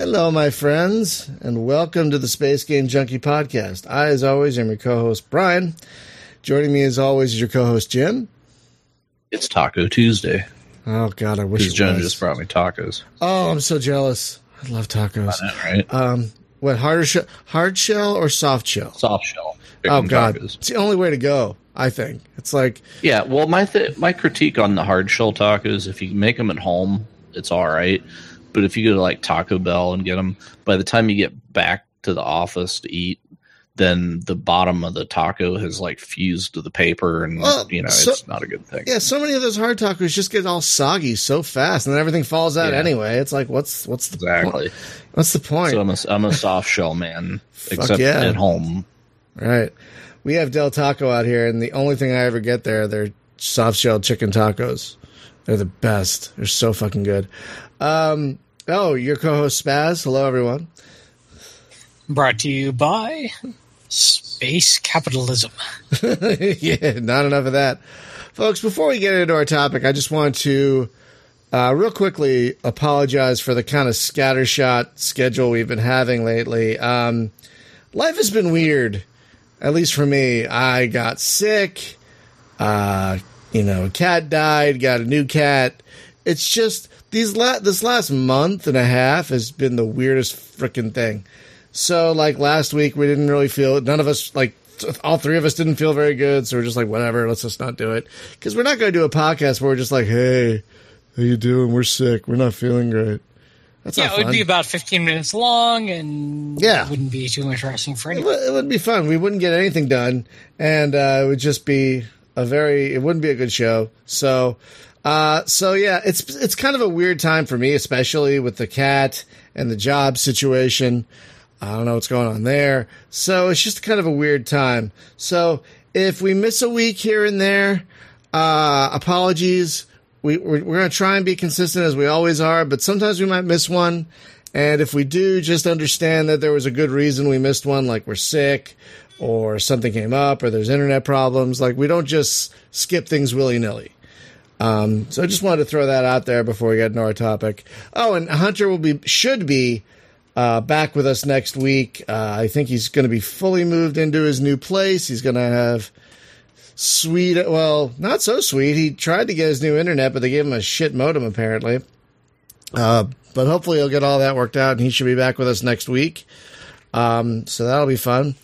Hello, my friends, and welcome to the Space Game Junkie podcast. I, as always, am your co host, Brian. Joining me, as always, is your co host, Jim. It's Taco Tuesday. Oh, God, I wish it Jen was. just brought me tacos. Oh, I'm so jealous. I love tacos. Right? Um, what, harder sh- hard shell or soft shell? Soft shell. Oh, God. tacos. It's the only way to go, I think. It's like, Yeah, well, my th- my critique on the hard shell tacos, if you make them at home, it's all right. But if you go to like Taco Bell and get them, by the time you get back to the office to eat, then the bottom of the taco has like fused to the paper, and Well, you know so- it's not a good thing. yeah, so many of those hard tacos just get all soggy so fast, and then everything falls out Yeah. anyway. It's like, what's what's the Exactly. what's the point? So I'm a, I'm a soft shell man, except yeah. at home. Right. We have Del Taco out here, and the only thing I ever get there, they're soft shell chicken tacos. They're the best. They're so fucking good. Um, oh, your co-host Spaz. Hello, everyone. Brought to you by Space Capitalism. yeah, not enough of that, folks. Before we get into our topic, I just want to uh, real quickly apologize for the kind of scattershot schedule we've been having lately. Um, life has been weird, at least for me. I got sick. Uh, you know, a cat died. Got a new cat. It's just these la- this last month and a half has been the weirdest freaking thing. So, like last week, we didn't really feel. None of us like all three of us didn't feel very good. So we're just like, whatever. Let's just not do it because we're not going to do a podcast where we're just like, hey, how you doing? We're sick. We're not feeling great. That's yeah, it would be about 15 minutes long and Yeah. it wouldn't be too interesting for anyone. it would be fun. We wouldn't get anything done, and uh, it would just be a very. It wouldn't be a good show. So, uh, so yeah, it's it's kind of a weird time for me, especially with the cat and the job situation. I don't know what's going on there. So it's just kind of a weird time. So if we miss a week here and there, uh, apologies. We, we're, we're going to try and be consistent as we always are, but sometimes we might miss one. And if we do, just understand that there was a good reason we missed one, like we're sick or something came up or there's internet problems. Like we don't just skip things willy nilly. Um, so I just wanted to throw that out there before we get into our topic. Oh, and Hunter will be, should be, uh, back with us next week. Uh, I think he's going to be fully moved into his new place. He's going to have sweet, well, not so sweet. He tried to get his new internet, but they gave him a shit modem apparently. Uh, but hopefully he'll get all that worked out and he should be back with us next week. Um, so that'll be fun.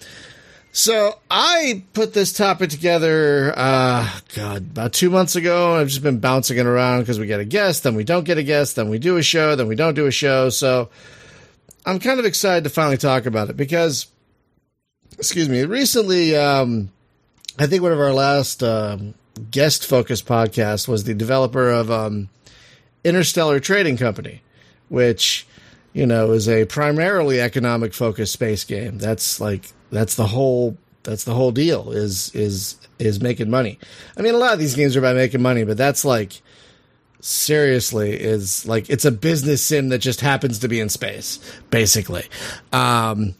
So I put this topic together, uh, God, about two months ago. I've just been bouncing it around because we get a guest, then we don't get a guest, then we do a show, then we don't do a show. So I'm kind of excited to finally talk about it because, excuse me, recently, um, I think one of our last um, guest focused podcasts was the developer of um, Interstellar Trading Company, which you know is a primarily economic focused space game. That's like that's the whole that's the whole deal is is is making money. I mean, a lot of these games are about making money, but that's like seriously is like it's a business sim that just happens to be in space, basically. Um,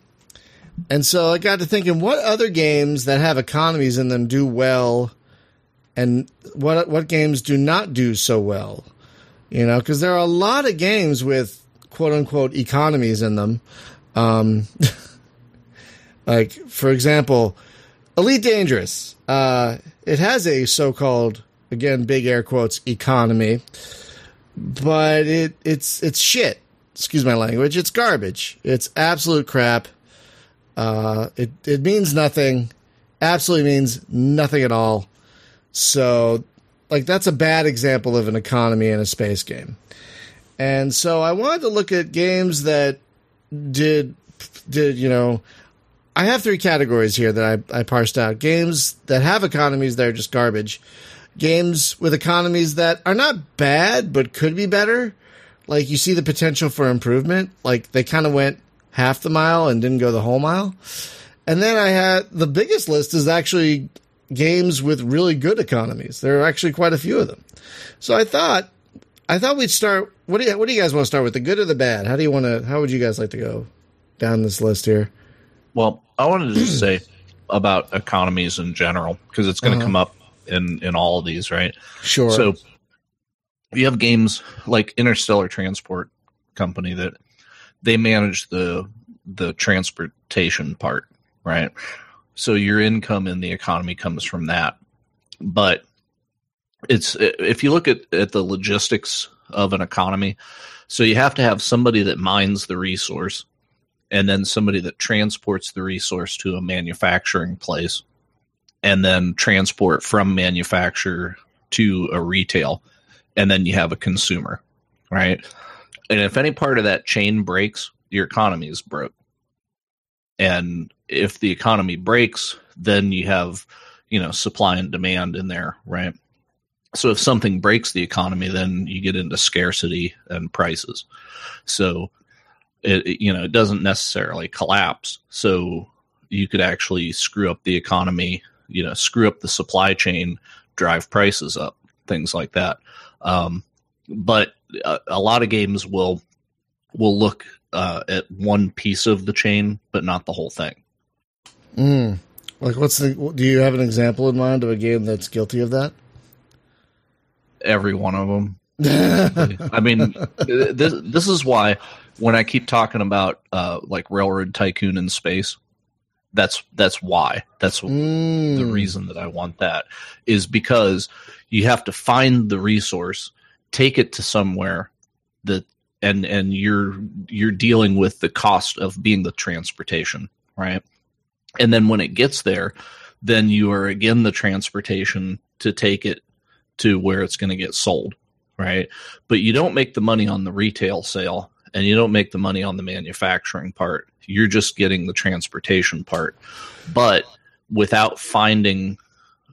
and so I got to thinking, what other games that have economies in them do well, and what what games do not do so well? You know, because there are a lot of games with quote unquote economies in them. Um, like for example, Elite Dangerous. Uh, it has a so-called again big air quotes economy, but it it's it's shit. Excuse my language. It's garbage. It's absolute crap. Uh, it it means nothing. Absolutely means nothing at all. So, like that's a bad example of an economy in a space game. And so I wanted to look at games that did did you know I have three categories here that I, I parsed out. Games that have economies that are just garbage. Games with economies that are not bad but could be better. Like you see the potential for improvement. Like they kind of went half the mile and didn't go the whole mile. And then I had the biggest list is actually games with really good economies. There are actually quite a few of them. So I thought I thought we'd start what do you what do you guys want to start with? The good or the bad? How do you want to how would you guys like to go down this list here? Well, I wanted to just say about economies in general because it's going to Uh-huh. come up in in all of these, right? Sure. So you have games like Interstellar Transport Company that they manage the the transportation part, right? So your income in the economy comes from that. But it's if you look at, at the logistics of an economy, so you have to have somebody that mines the resource and then somebody that transports the resource to a manufacturing place and then transport from manufacturer to a retail and then you have a consumer right? And if any part of that chain breaks your economy is broke. And if the economy breaks then you have you know supply and demand in there right? So if something breaks the economy then you get into scarcity and prices. So it, you know it doesn't necessarily collapse. So you could actually screw up the economy you know screw up the supply chain drive prices up things like that. Um, but a, a, lot of games will will look uh, at one piece of the chain but not the whole thing. Mm. like what's the do you have an example in mind of a game that's guilty of that? Every one of them I mean, this this is why when I keep talking about uh, like Railroad Tycoon in space, that's that's why that's mm. the reason that I want that is because you have to find the resource, take it to somewhere that and and you're you're dealing with the cost of being the transportation, right? And then when it gets there, then you are again the transportation to take it to where it's going to get sold right? But you don't make the money on the retail sale and you don't make the money on the manufacturing part. You're just getting the transportation part. But without finding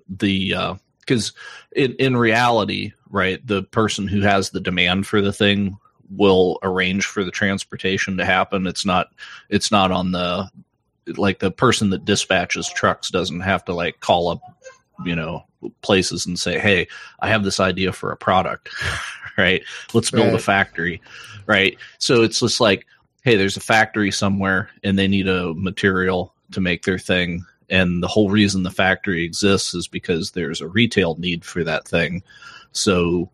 the because uh, in in reality, right, the person who has the demand for the thing will arrange for the transportation to happen. It's not it's not on the like the person that dispatches trucks doesn't have to like call up you know places and say, "Hey, I have this idea for a product." right? Let's build right. a factory, right? So it's just like, "Hey, there's a factory somewhere and they need a material to make their thing." And the whole reason the factory exists is because there's a retail need for that thing. So,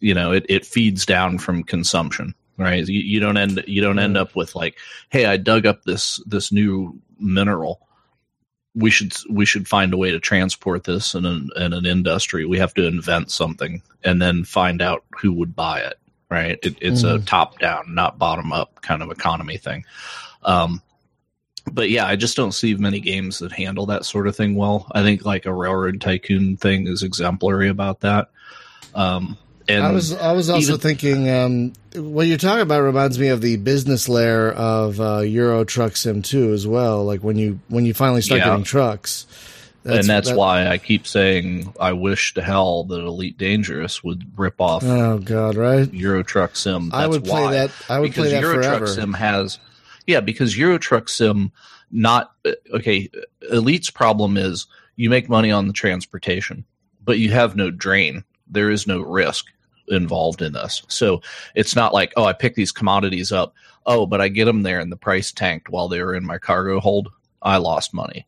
you know, it, it feeds down from consumption right you, you, don't end you don't end mm. up with like hey i dug up this this new mineral we should we should find a way to transport this in an, in an industry. We have to invent something and then find out who would buy it. Right? It, it's mm. a top down, not bottom up kind of economy thing. Um, but yeah, I just don't see many games that handle that sort of thing well. I think like a railroad tycoon thing is exemplary about that. Um, and I was I was also even, thinking um, what you're talking about reminds me of the business layer of uh, Euro Truck Sim 2 as well. Like when you when you finally start yeah. getting trucks. That's, and that's that, why I keep saying I wish to hell that Elite Dangerous would rip off. Oh God, right? Euro Truck Sim. That's I would play that. I would because play that Euro forever. Truck Sim has, yeah, because Euro Truck Sim, not okay. Elite's problem is you make money on the transportation, but you have no drain. There is no risk involved in this. So it's not like, oh, I pick these commodities up. Oh, but I get them there and the price tanked while they were in my cargo hold. I lost money.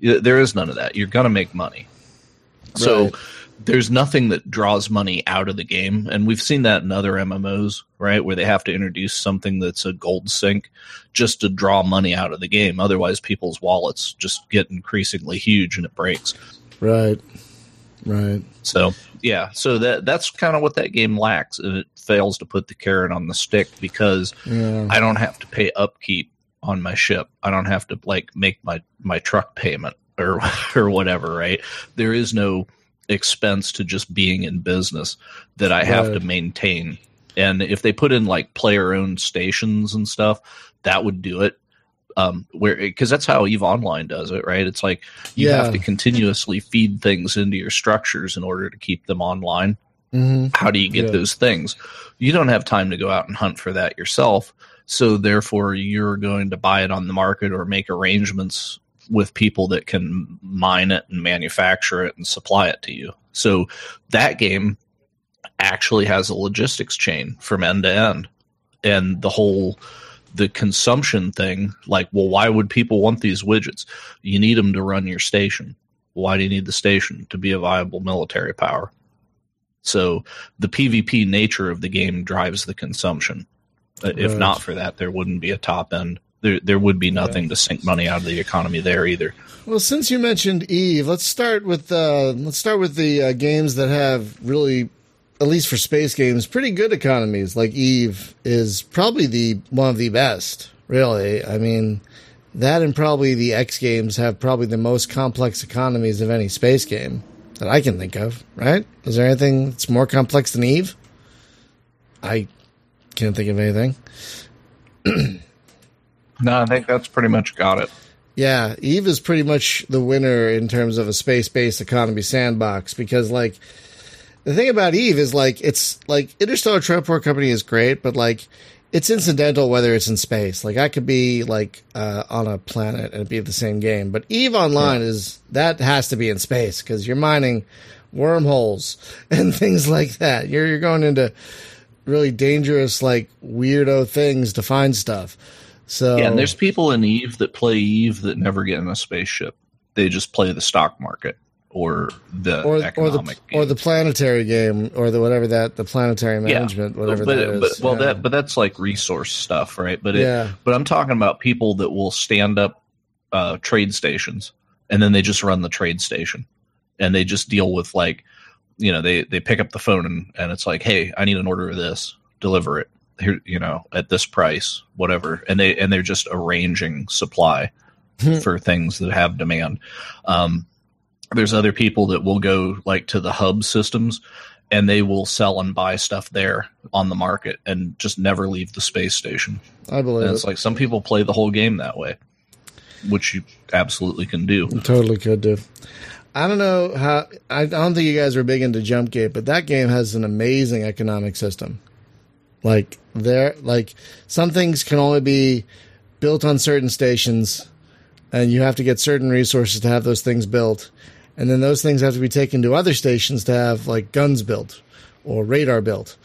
There is none of that. You're going to make money. Right. So there's nothing that draws money out of the game. And we've seen that in other MMOs, right? Where they have to introduce something that's a gold sink just to draw money out of the game. Otherwise, people's wallets just get increasingly huge and it breaks. Right. Right. So yeah, so that that's kind of what that game lacks, and it fails to put the carrot on the stick because yeah. I don't have to pay upkeep on my ship. I don't have to like make my my truck payment or or whatever. Right? There is no expense to just being in business that I have right. to maintain. And if they put in like player owned stations and stuff, that would do it um, where because that's how Eve Online does it, right? It's like you yeah. have to continuously feed things into your structures in order to keep them online. Mm-hmm. How do you get yeah. those things? You don't have time to go out and hunt for that yourself. So therefore, you're going to buy it on the market or make arrangements with people that can mine it and manufacture it and supply it to you. So that game actually has a logistics chain from end to end, and the whole the consumption thing, like, well, why would people want these widgets? You need them to run your station. Why do you need the station? To be a viable military power. So the PvP nature of the game drives the consumption. Uh, If not for that, there wouldn't be a top end. There, there would be nothing to sink money out of the economy there either. Well, since you mentioned Eve, let's start with uh, let's start with the uh, games that have really, at least for space games, pretty good economies. Like Eve is probably the one of the best. Really, I mean, that and probably the X games have probably the most complex economies of any space game that I can think of. Right? Is there anything that's more complex than Eve? I can't think of anything. No, I think that's pretty much got it. Yeah, Eve is pretty much the winner in terms of a space-based economy sandbox because, like, the thing about Eve is like it's like Interstellar Transport Company is great, but like it's incidental whether it's in space. Like I could be like uh, on a planet and it'd be the same game, but Eve Online is that has to be in space because you're mining wormholes and things like that. You're you're going into really dangerous, like weirdo things to find stuff. So Yeah, and there's people in Eve that play Eve that never get in a spaceship. They just play the stock market or the or or the economic or the planetary game or the whatever that the planetary Yeah. management whatever but, that is. but well yeah. that but that's like resource stuff, right? But it, Yeah. but I'm talking about people that will stand up uh, trade stations and then they just run the trade station and they just deal with like you know they they pick up the phone and and it's like hey I need an order of this deliver it here you know at this price whatever and they and they're just arranging supply Hmm. for things that have demand. Um, there's other people that will go like to the hub systems and they will sell and buy stuff there on the market and just never leave the space station. I believe And it. it's like some people play the whole game that way, which you absolutely can do. Totally could do. I don't know how. I don't think you guys are big into Jumpgate, but that game has an amazing economic system. Like there, like some things can only be built on certain stations, and you have to get certain resources to have those things built, and then those things have to be taken to other stations to have like guns built or radar built.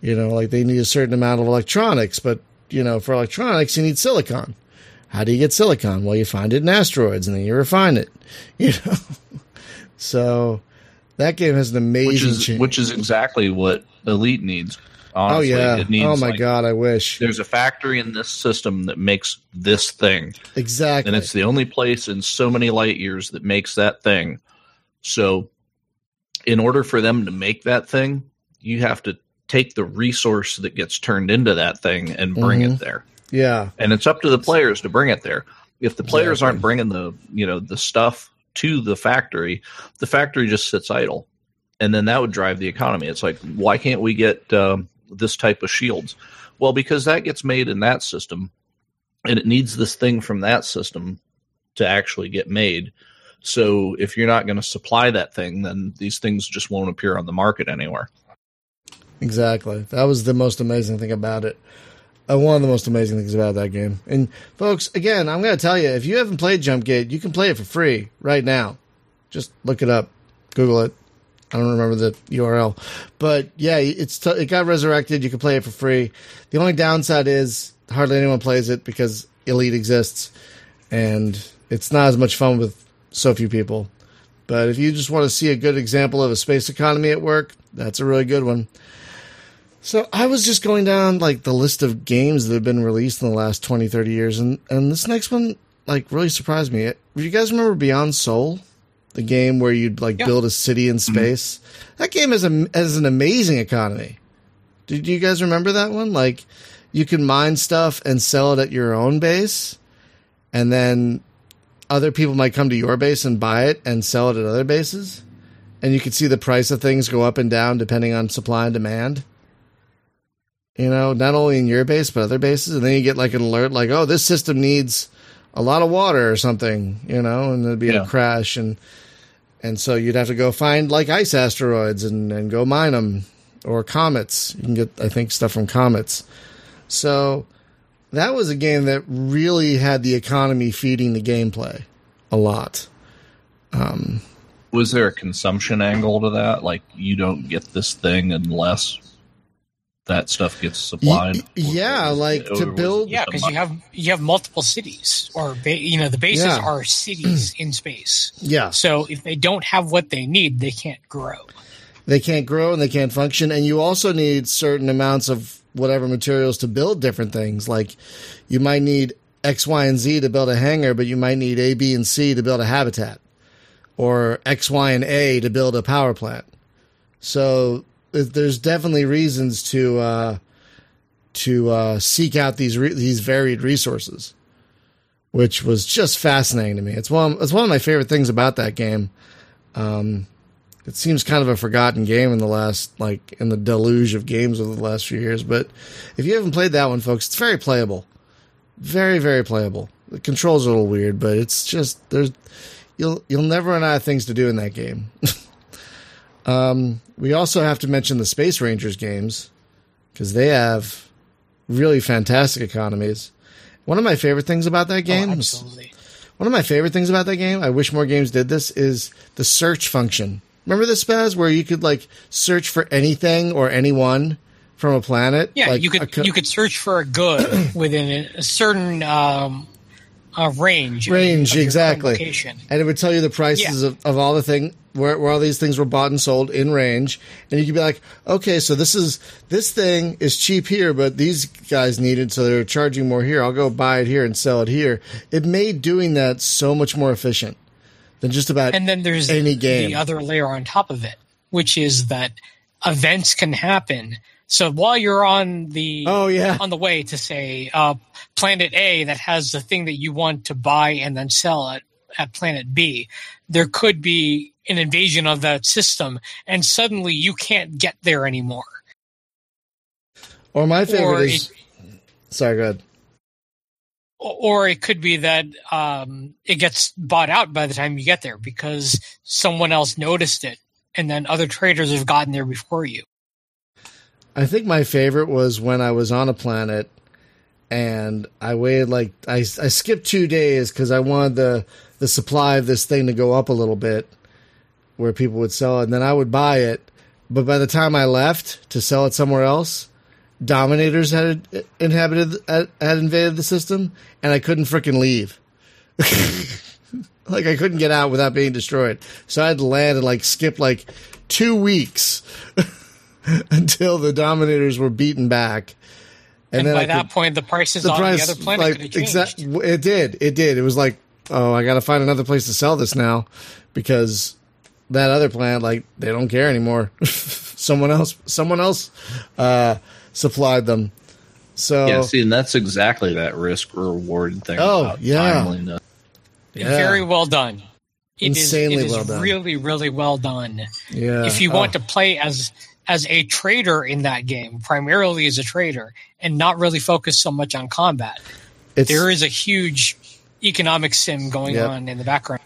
You know, like they need a certain amount of electronics, but you know, for electronics you need silicon. How do you get silicon? Well, you find it in asteroids and then you refine it. You know, so that game has an amazing. Which is cha- which is exactly what Elite needs. Oh yeah! It needs, oh my like, god! I wish There's a factory in this system that makes this thing. exactly. and it's the only place in so many light years that makes that thing. So, in order for them to make that thing, you have to take the resource that gets turned into that thing and bring Mhm. it there. yeah, And it's up to the players to bring it there. If the players Exactly. aren't bringing the you know the stuff to the factory, the factory just sits idle, and then that would drive the economy. It's like why can't we get um, this type of shields? Well, because that gets made in that system, and it needs this thing from that system to actually get made. So if you're not going to supply that thing, then these things just won't appear on the market anywhere. exactly. That was the most amazing thing about it. Uh, one of the most amazing things about that game. And folks, again, I'm going to tell you, if you haven't played Jumpgate, you can play it for free right now. Just look it up, Google it. I don't remember the URL, but yeah, it's t- it got resurrected. You can play it for free. The only downside is hardly anyone plays it because Elite exists, and it's not as much fun with so few people. But if you just want to see a good example of a space economy at work, that's a really good one. So I was just going down like the list of games that have been released in the last 20, 30 years, and, and this next one like really surprised me. Do you guys remember Beyond Sol? The game where you'd like Yeah. build a city in mm-hmm. space. That game has a has an amazing economy. Did you guys remember that one? Like you can mine stuff and sell it at your own base, and then other people might come to your base and buy it and sell it at other bases, and you could see the price of things go up and down depending on supply and demand. You know, not only in your base but other bases, and then you get like an alert like, "Oh, this system needs a lot of water or something," you know, and there'd be Yeah. a crash and and so you'd have to go find like ice asteroids and, and go mine them or comets. You can get, I think, stuff from comets. So that was a game that really had the economy feeding the gameplay a lot. Um, Was there a consumption angle to that? Like you don't get this thing unless that stuff gets supplied. Y- yeah, like, to Or build- Yeah, because you have you have multiple cities, or ba- you know the bases Yeah. are cities in space. Yeah, So if they don't have what they need, they can't grow. they can't grow and they can't function, and you also need certain amounts of whatever materials to build different things. Like you might need X, Y, and Z to build a hangar, but you might need A, B, and C to build a habitat, or X, Y, and A to build a power plant. So there's definitely reasons to uh, to uh, seek out these re- these varied resources, which was just fascinating to me. It's one it's one of my favorite things about that game. Um, it seems kind of a forgotten game in the last like in the deluge of games over the last few years. But if you haven't played that one, folks, it's very playable, very very playable. The controls are a little weird, but it's just there's you'll you'll never run out of things to do in that game. um, we also have to mention the Space Rangers games because they have really fantastic economies. One of my favorite things about that game, Oh, one of my favorite things about that game, I wish more games did this, is the search function. Remember this, Spaz, where you could like search for anything or anyone from a planet? Yeah, like you could co- you could search for a good within a certain um, uh, range. range of exactly, and it would tell you the prices Yeah. of, of all the thing where, where all these things were bought and sold in range, and you could be like, okay, so this is this thing is cheap here, but these guys need it, so they're charging more here. I'll go buy it here and sell it here. It made doing that so much more efficient than just about And then there's any game. the other layer on top of it, which is that events can happen. So while you're on the Oh, yeah. on the way to say uh, Planet A that has the thing that you want to buy and then sell at at Planet B, there could be an invasion of that system, and suddenly you can't get there anymore. or my favorite or is sorry, go ahead. or it could be that um, it gets bought out by the time you get there because someone else noticed it, and then other traders have gotten there before you. I think my favorite was when I was on a planet and I waited like I, I skipped two days because I wanted the the supply of this thing to go up a little bit where people would sell it and then I would buy it. But by the time I left to sell it somewhere else, dominators had inhabited had, invaded the system and I couldn't freaking leave. like I couldn't get out without being destroyed. So I had to land and like skip like two weeks until the dominators were beaten back. And, then by I that could- point, the prices the on price the other planet like could exact it did it did it was like oh i gotta find another place to sell this now because that other planet like they don't care anymore someone else someone else uh supplied them so Yeah, see, and that's exactly that risk reward thing. Oh, about yeah. yeah. Very well done. It is Insanely it is well done. really, really well done. yeah if you Oh, want to play as as a trader in that game, primarily as a trader, and not really focus so much on combat, it's, there is a huge economic sim going Yep. on in the background.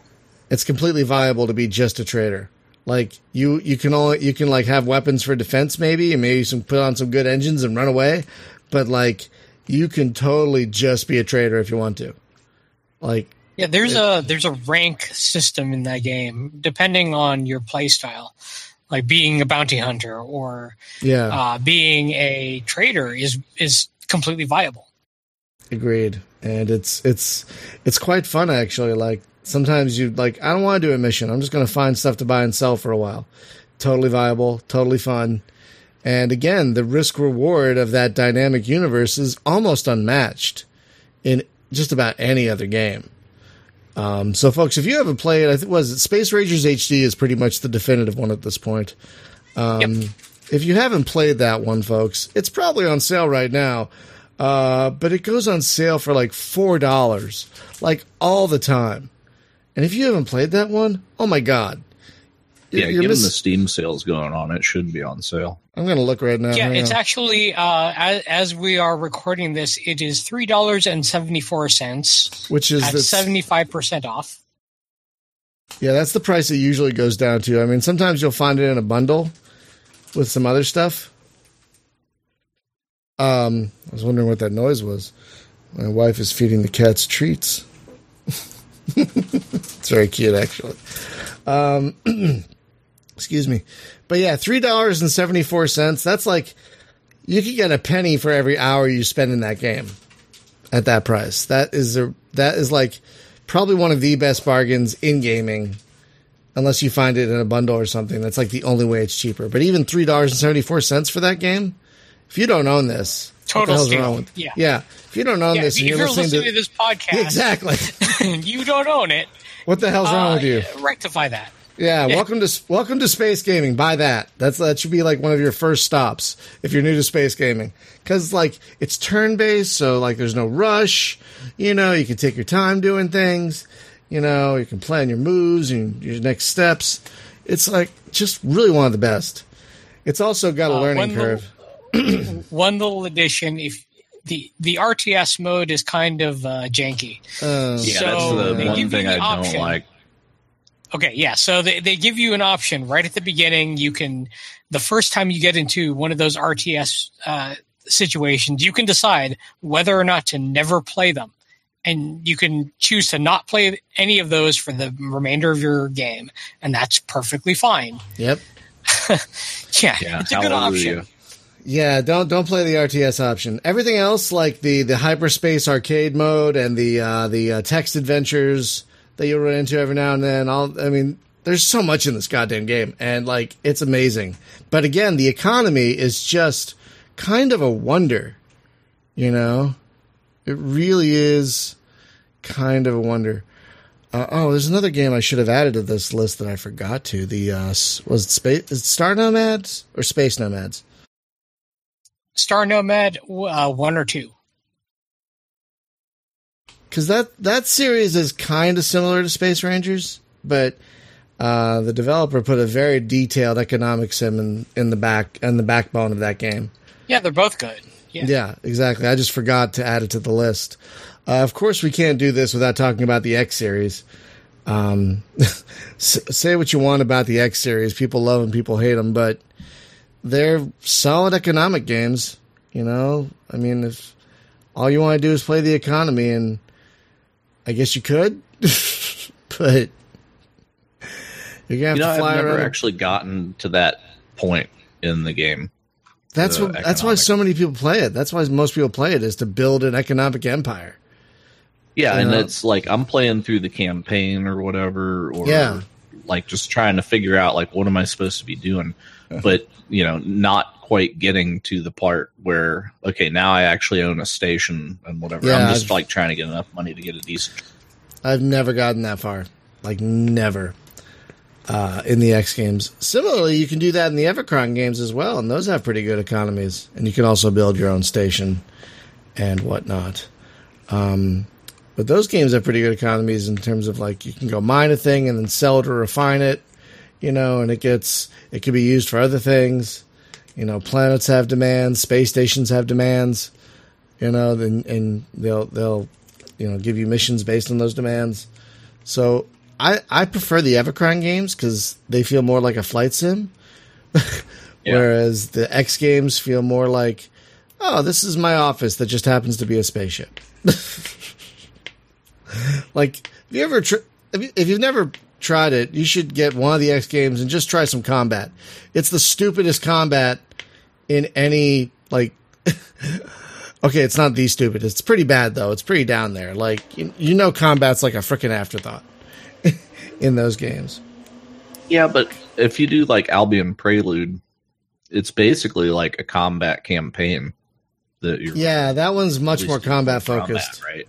it's completely viable to be just a trader like you you can only you can like have weapons for defense maybe and maybe some put on some good engines and run away but like you can totally just be a trader if you want to like Yeah, there's a there's a rank system in that game depending on your play style. Like being a bounty hunter or yeah uh, being a trader is is completely viable. Agreed. And it's it's it's quite fun actually. Like sometimes you like I don't want to do a mission. I'm just going to find stuff to buy and sell for a while. Totally viable, totally fun. And again, the risk reward of that dynamic universe is almost unmatched in just about any other game. Um, so, folks, if you haven't played, I think was it Space Rangers HD is pretty much the definitive one at this point. Um, Yep. If you haven't played that one, folks, it's probably on sale right now. Uh, but it goes on sale for like four dollars, like all the time. And if you haven't played that one, oh my god! Yeah, given miss- the Steam sales going on, it should be on sale. I'm gonna look right now. Yeah, Hang it's on. actually uh, as, as we are recording this, it is three dollars and seventy four cents which is seventy five percent off. yeah, that's the price it usually goes down to. I mean, sometimes you'll find it in a bundle with some other stuff. Um, I was wondering what that noise was. My wife is feeding the cats treats. it's very cute, actually. Um, excuse me, but yeah, three dollars and seventy four cents. That's like you could get a penny for every hour you spend in that game. At that price, that is a that is like probably one of the best bargains in gaming, unless you find it in a bundle or something. That's like the only way it's cheaper. But even three dollars and seventy four cents for that game if you don't own this, Total hell's steal. wrong with Yeah. yeah? If you don't own Yeah, this and you're you're listening, listening to, to, this podcast exactly, you don't own it, what the hell's wrong uh, with you? rectify that. Yeah, welcome to welcome to space gaming. Buy that. That's that should be like one of your first stops if you're new to space gaming because like it's turn based, so like there's no rush. You know, you can take your time doing things. You know, you can plan your moves and your next steps. It's like just really one of the best. It's also got a Uh, learning one little- curve. One little addition: if the the RTS mode is kind of uh, janky. Uh, Yeah, So, that's the one thing the I option. don't like. Okay, yeah. So they, they give you an option right at the beginning. You can, the first time you get into one of those RTS uh, situations, you can decide whether or not to never play them. And you can choose to not play any of those for the remainder of your game. And that's perfectly fine. Yep. Yeah, Yeah, it's a good hallelujah. option. Yeah, don't don't play the RTS option. Everything else, like the the hyperspace arcade mode and the uh, the uh, text adventures that you'll run into every now and then. All I mean, there's so much in this goddamn game, and like it's amazing. But again, the economy is just kind of a wonder. You know, it really is kind of a wonder. Uh, oh, there's another game I should have added to this list that I forgot to. The uh, was it space Star Nomads or Space Nomads? Star Nomad, uh, one or two. Because that that series is kind of similar to Space Rangers, but uh, the developer put a very detailed economic sim in, in the back and the backbone of that game. Yeah, they're both good. Yeah. Yeah, exactly. I just forgot to add it to the list. Uh, of course, we can't do this without talking about the X series. Um, say what you want about the X series, people love them, people hate them, but they're solid economic games. You know, I mean, if all you want to do is play the economy, and I guess you could, but you're gonna have You know, to I've never around. actually gotten to that point in the game. That's the what. That's why so many people play it. That's why most people play it is to build an economic empire. Yeah, You and know? it's like I'm playing through the campaign or whatever, or Yeah. like just trying to figure out like what am I supposed to be doing, but you know, not quite getting to the part where okay, now I actually own a station and whatever. Yeah, I'm just I've- like trying to get enough money to get a decent. I've never gotten that far. Like never. Uh, in the X games. Similarly, you can do that in the Evochron games as well, and those have pretty good economies. And you can also build your own station and whatnot. Um, but those games have pretty good economies in terms of like you can go mine a thing and then sell it or refine it, you know, and it gets it can be used for other things. You know, planets have demands, space stations have demands, you know, then and they'll they'll you know give you missions based on those demands. So I I prefer the Evochron games because they feel more like a flight sim, whereas the X games feel more like oh this is my office that just happens to be a spaceship. like have you ever tr- if, you, if you've never tried it, you should get one of the X games and just try some combat. It's the stupidest combat in any like Okay, it's not the stupid. It's pretty bad though. It's pretty down there. Like you, you know, combat's like a freaking afterthought in those games. Yeah, but if you do like Albion Prelude, it's basically like a combat campaign that you're Yeah, that one's much more combat combat, focused. right?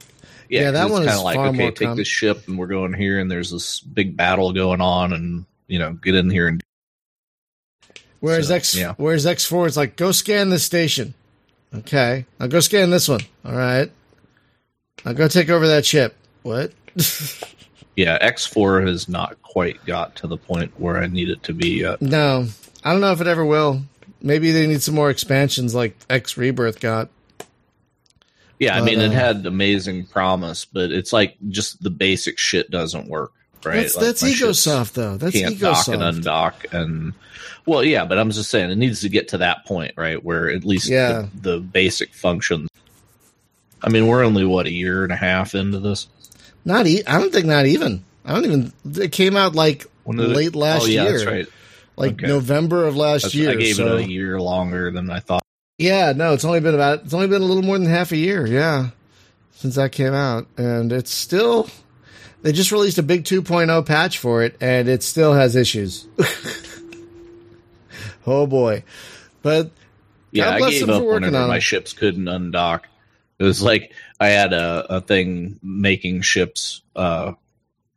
Yeah, that 'cause one is kinda like okay, take com- this ship and we're going here, and there's this big battle going on, and you know, get in here and Whereas So, X, yeah. whereas X four is like, go scan this station. Okay, now go scan this one. All right, now go take over that ship. What? yeah, X four has not quite got to the point where I need it to be yet. no, I don't know if it ever will. Maybe they need some more expansions like X Rebirth got. Yeah, I But, mean, it uh, had amazing promise, but it's like just the basic shit doesn't work, right? That's Like, that's EgoSoft though. That's can't dock and EgoSoft. undock and well yeah but i'm just saying it needs to get to that point right where at least Yeah. the, the basic functions i mean we're only what a year and a half into this Not e- I don't think not even. I don't even. It came out like it- late last oh yeah year, that's right like Okay. November of last That's- year. i gave so- it a year longer than i thought Yeah, no, it's only been about it's only been a little more than half a year, yeah, since that came out, and it's still they just released a big 2.0 patch for it, and it still has issues. oh boy, but Yeah, God I gave them up whenever on my ships couldn't undock. It was like I had a, a thing making ships uh,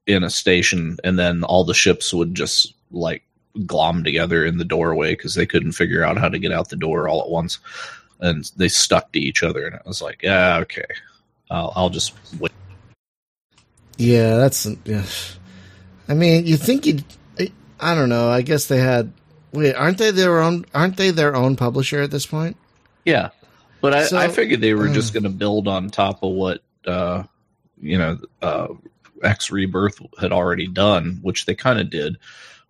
in a station, and then all the ships would just like glom together in the doorway because they couldn't figure out how to get out the door all at once, and they stuck to each other. And I was like, yeah, okay, I'll, I'll just wait. Yeah, that's. Yeah. I mean, you think you'd. I- don't know. I guess they had. Wait, aren't they their own? Aren't they their own publisher at this point? Yeah, but I, So- I figured they were just uh. going to build on top of what uh, you know uh, X Rebirth had already done, which they kind of did.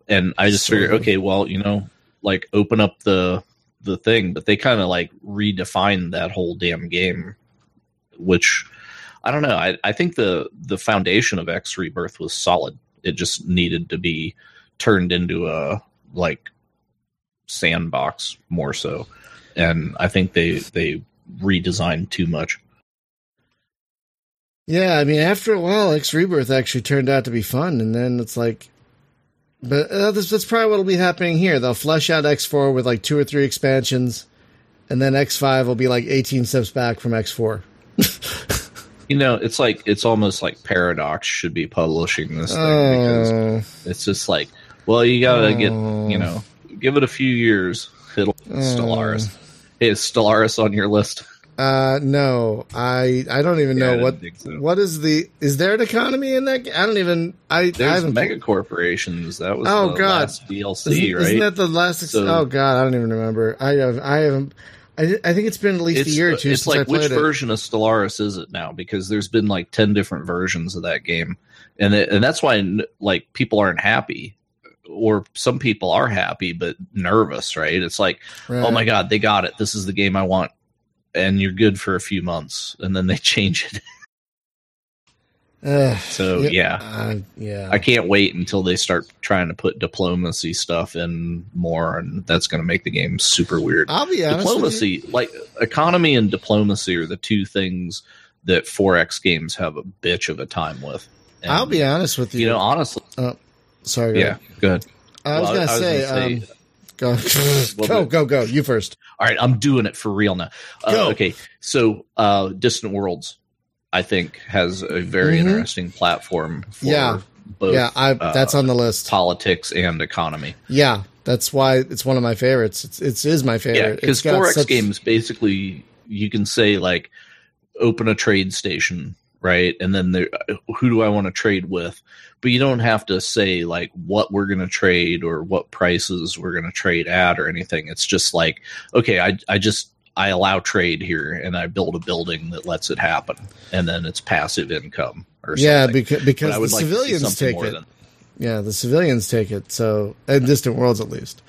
And I just figured, okay, well, you know, like open up the the thing, but they kind of like redefined that whole damn game, which I don't know. I, I think the the foundation of X Rebirth was solid. It just needed to be turned into a like sandbox more so and I think they they redesigned too much. Yeah, I mean, after a while, X Rebirth actually turned out to be fun, and then it's like, but uh, that's, that's probably what'll be happening here. They'll flesh out X four with like two or three expansions, and then X five will be like eighteen steps back from X four. You know, it's like it's almost like Paradox should be publishing this thing because Oh, it's just like, well, you gotta get Oh. you know, give it a few years. It'll Stellaris. Hey, is Stellaris on your list? Uh, no, I I don't even Yeah, know what so. what is the is there an economy in that? I don't even I I There's haven't. mega corporations. That was Oh, the God. last DLC, isn't, right? isn't that the last? Ex- So- oh God, I don't even remember. I have I haven't. I, I think it's been at least a year or two it's since I like which it. version of Stellaris is it now? Because there's been like ten different versions of that game, and it, and that's why like people aren't happy, or some people are happy but nervous, right? It's like, oh my god, they got it. This is the game I want, and you're good for a few months, and then they change it. Ugh, So yeah, uh, yeah. I can't wait until they start trying to put diplomacy stuff in more, and that's going to make the game super weird. I'll be honest. diplomacy like economy and diplomacy are the two things that 4x games have a bitch of a time with. And, I'll be honest with you. you know honestly Sorry. Go yeah ahead. good I was Well, gonna say. um, go, go, go, go. You first. all right i'm doing it for real now uh, Go. okay so uh distant worlds i think has a very Mhm. interesting platform for Yeah. both yeah, I. uh, that's on the list. politics and economy Yeah, that's why it's one of my favorites. It's it's is my yeah favorite. because got 4x such- games basically you can say like open a trade station right and then there who do i want to trade with but you don't have to say like what we're going to trade or what prices we're going to trade at or anything it's just like okay i i just i allow trade here and i build a building that lets it happen and then it's passive income or Yeah, something because But because the like civilians take it. than- Yeah, the civilians take it. So in distant worlds, at least.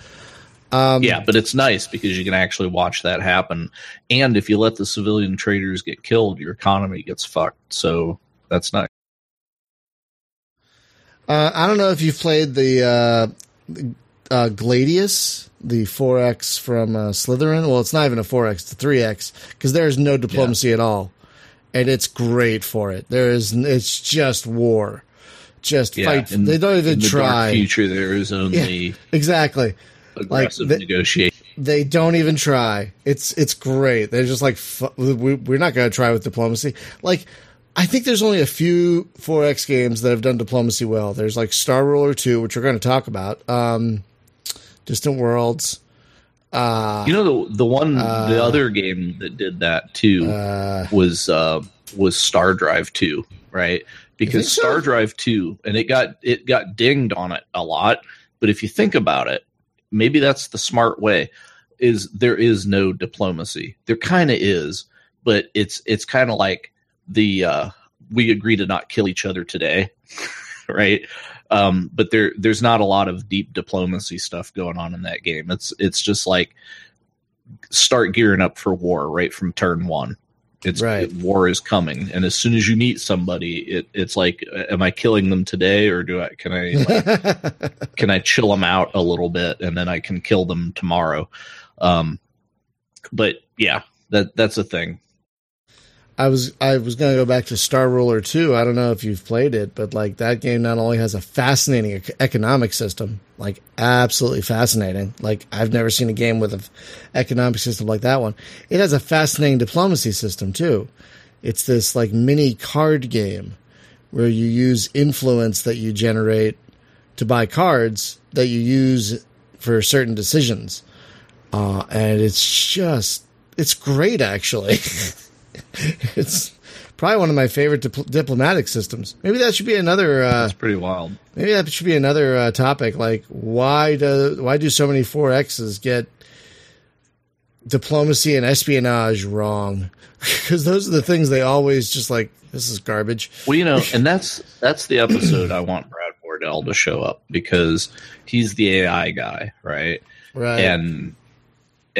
Um, yeah, but it's nice because you can actually watch that happen. And if you let the civilian traders get killed, your economy gets fucked. So that's nice. Uh, I don't know if you've played the uh, uh, Gladius, the 4X from uh, Slitherine. Well, it's not even a 4X, it's a 3X, because there's no diplomacy at all. And it's great for it. There is, it's just war. Just fight. in- they don't even in the try. future, there is only Exactly. Aggressive the- negotiation. They don't even try. It's it's great. They're just like we, we're not going to try with diplomacy. Like I think there's only a few 4X games that have done diplomacy well. There's like Star Ruler 2, which we're going to talk about. Um, Distant Worlds. Uh, You know the the one Uh, the other game that did that too uh, was uh was Star Drive 2, right? Because so? Star Drive 2 and it got it got dinged on it a lot, but if you think about it, maybe that's the smart way is there is no diplomacy. There kind of is, but it's it's kind of like the uh we agree to not kill each other today, right? Um but there there's not a lot of deep diplomacy stuff going on in that game. It's it's just like start gearing up for war right from turn 1 it's Right. war is coming. And as soon as you meet somebody it, it's like uh, am i killing them today or do i can i like, can i chill them out a little bit and then i can kill them tomorrow? Um but yeah that that's a thing I was I was gonna go back to Star Ruler 2. I don't know if you've played it, but like that game not only has a fascinating economic system, like absolutely fascinating. Like I've never seen a game with an economic system like that one. It has a fascinating diplomacy system too. It's this like mini card game where you use influence that you generate to buy cards that you use for certain decisions. Uh, and it's just it's great actually. it's probably one of my favorite dipl- diplomatic systems. Maybe that should be another. Uh, That's pretty wild. maybe that should be another uh, topic. Like, why do why do so many four X's get diplomacy and espionage wrong? Because those are the things they always just like. This is garbage. Well, you know, and that's that's the episode I want Brad Wardell to show up because he's the AI guy, right? Right. And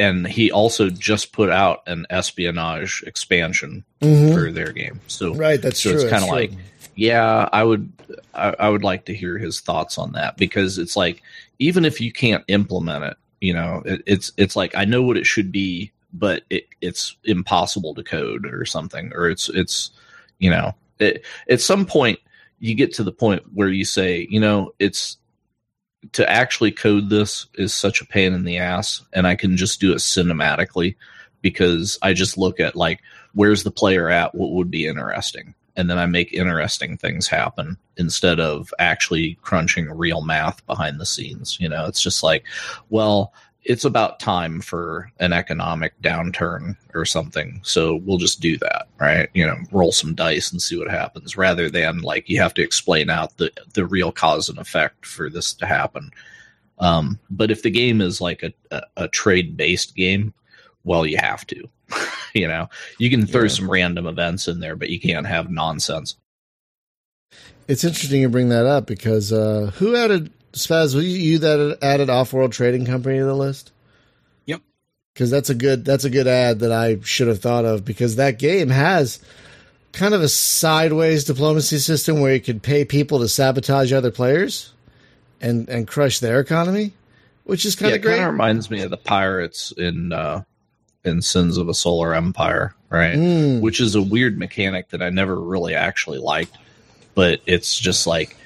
and he also just put out an espionage expansion Mhm. for their game. So Right. That's so true. it's kind of like, yeah, I would, I, I would like to hear his thoughts on that because it's like, even if you can't implement it, you know, it, it's it's like I know what it should be, but it, it's impossible to code or something, or it's it's, you know, it, at some point you get to the point where you say, you know, it's to actually code this is such a pain in the ass, and I can just do it cinematically because I just look at like where's the player at, what would be interesting, and then I make interesting things happen instead of actually crunching real math behind the scenes. You know, it's just like, well, it's about time for an economic downturn or something. So we'll just do that, right? You know, roll some dice and see what happens rather than like you have to explain out the, the real cause and effect for this to happen. Um, but if the game is like a, a, a trade based game, well, you have to. you know, you can throw Yeah. some random events in there, but you can't have nonsense. It's interesting you bring that up because uh, who added Spaz? Were you, you that added Off World Trading Company to the list? Yep. Because that's a good that's a good ad that I should have thought of because that game has kind of a sideways diplomacy system where you could pay people to sabotage other players and and crush their economy, which is kind yeah, of great. kind of reminds me of the pirates in uh, in Sins of a Solar Empire, right? Mm. Which is a weird mechanic that I never really actually liked, but it's just like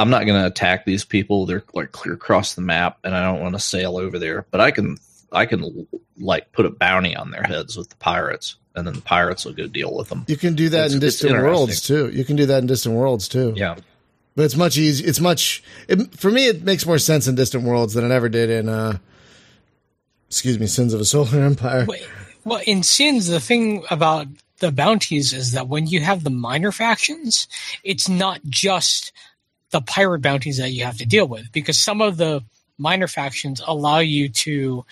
I'm not going to attack these people. They're like clear across the map, and I don't want to sail over there. But I can, I can like put a bounty on their heads with the pirates, and then the pirates will go deal with them. You can do that It's- in distant worlds too. You can do that in distant worlds too. Yeah, But it's much easy. It's much it, for me. It makes more sense in Distant Worlds than it ever did in, uh, excuse me, Sins of a Solar Empire. Well, Well, in Sins, the thing about the bounties is that when you have the minor factions, it's not just the pirate bounties that you have to deal with because some of the minor factions allow you to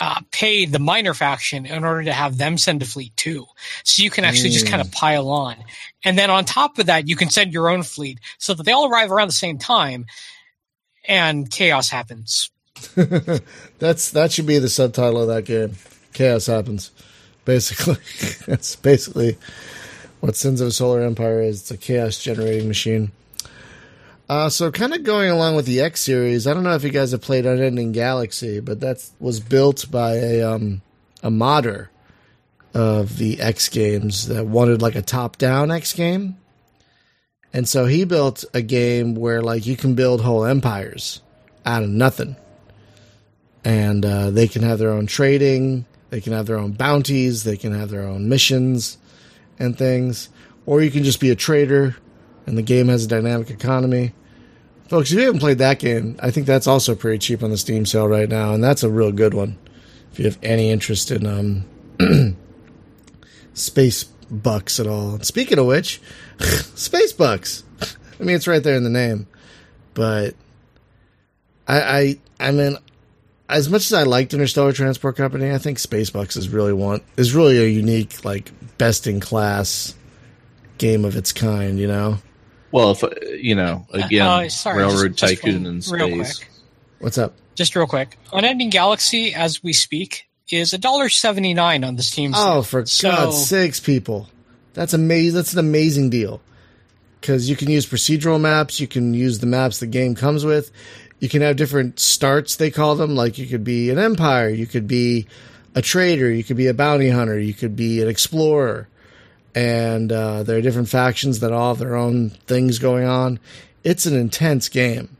uh, pay the minor faction in order to have them send a fleet too. So you can actually just kind of pile on. And then on top of that, you can send your own fleet so that they all arrive around the same time and chaos happens. That's that should be the subtitle of that game. Chaos happens. Basically, that's basically what Sins of a Solar Empire is. It's a chaos generating machine. Uh, so, kind of going along with the X series, I don't know if you guys have played Unending Galaxy, but that was built by a um, a modder of the X games that wanted like a top down X game, and so he built a game where like you can build whole empires out of nothing. And uh, they can have their own trading, they can have their own bounties, they can have their own missions and things, or you can just be a trader, and the game has a dynamic economy. Folks, if you haven't played that game, I think that's also pretty cheap on the Steam sale right now, and that's a real good one. If you have any interest in um, space bucks at all. Speaking of which, space bucks. I mean, it's right there in the name, but I, I, I mean, as much as I liked Interstellar Transport Company, I think Spacebucks is really one is really a unique, like best in class game of its kind. You know, well, if uh, you know, again, Uh, sorry, Railroad just- just Tycoon one- in real space. quick. what's up? Just real quick, Unending Galaxy, as we speak, is a dollar seventy nine on the Steam. Oh, sale. for So- God's sakes, people! That's amazing. That's an amazing deal because you can use procedural maps. You can use the maps the game comes with. You can have different starts. They call them like you could be an empire. You could be a trader, you could be a bounty hunter, you could be an explorer, and uh, there are different factions that all have their own things going on. It's an intense game,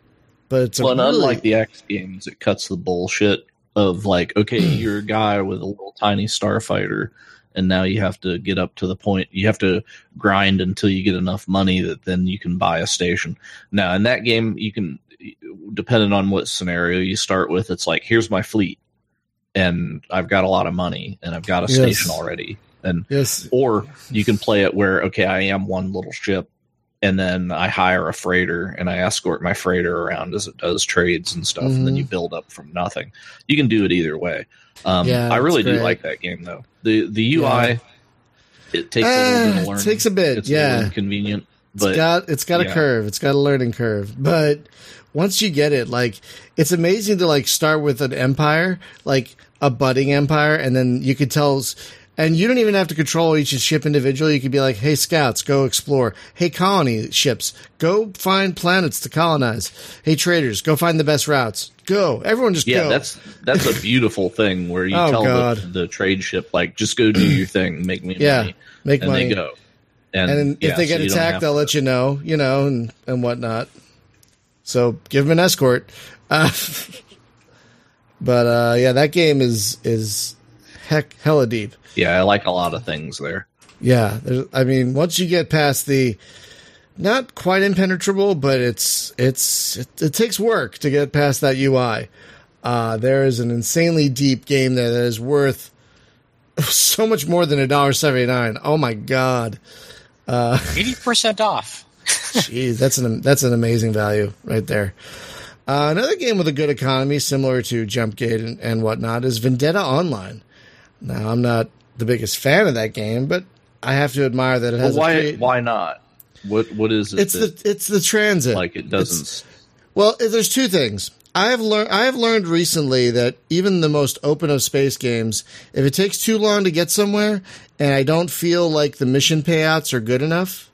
but it's a Well, and really, unlike the X games, it cuts the bullshit of like, okay, you're a guy with a little tiny starfighter, and now you have to get up to the point. You have to grind until you get enough money that then you can buy a station. Now, in that game, you can, depending on what scenario you start with, it's like, here's my fleet, and I've got a lot of money, and I've got a Yes. station already, and yes, or you can play it where okay i am one little ship and then i hire a freighter and i escort my freighter around as it does trades and stuff and then you build up from nothing you can do it either way um, Yeah, i really do like that game though the the ui Yeah. it takes a little bit of it takes a bit, it's yeah. inconvenient It's but got it's got a curve. It's got a learning curve. But once you get it, like it's amazing to like start with an empire, like a budding empire, and then you could tell. And you don't even have to control each ship individually. You could be like, "Hey, scouts, go explore. Hey, colony ships, go find planets to colonize. Hey, traders, go find the best routes. Go, everyone, just yeah go." that's that's a beautiful thing where you Oh, tell the, the trade ship like just go do your thing make me Yeah, money make and money. they go and, and yeah, if they get don't attacked, they'll to- let you know, you know, and and whatnot. So give them an escort. Uh, but uh, yeah, that game is is heck hella deep. yeah i like a lot of things there Yeah, there's, I mean, once you get past the not quite impenetrable, but it's it's it, it takes work to get past that UI. Uh, there is an insanely deep game there that is worth so much more than a dollar seventy nine. Oh my god. Eighty percent off. Jeez, that's an that's an amazing value right there. Uh, another game with a good economy, similar to Jumpgate and, and whatnot, is Vendetta Online. Now, I'm not the biggest fan of that game, but I have to admire that it Well, has. a why create- why not? What what is it It's that the it's the transit. like it doesn't? Well, there's two things. I have learned. I have learned recently that even the most open of space games, if it takes too long to get somewhere, and I don't feel like the mission payouts are good enough,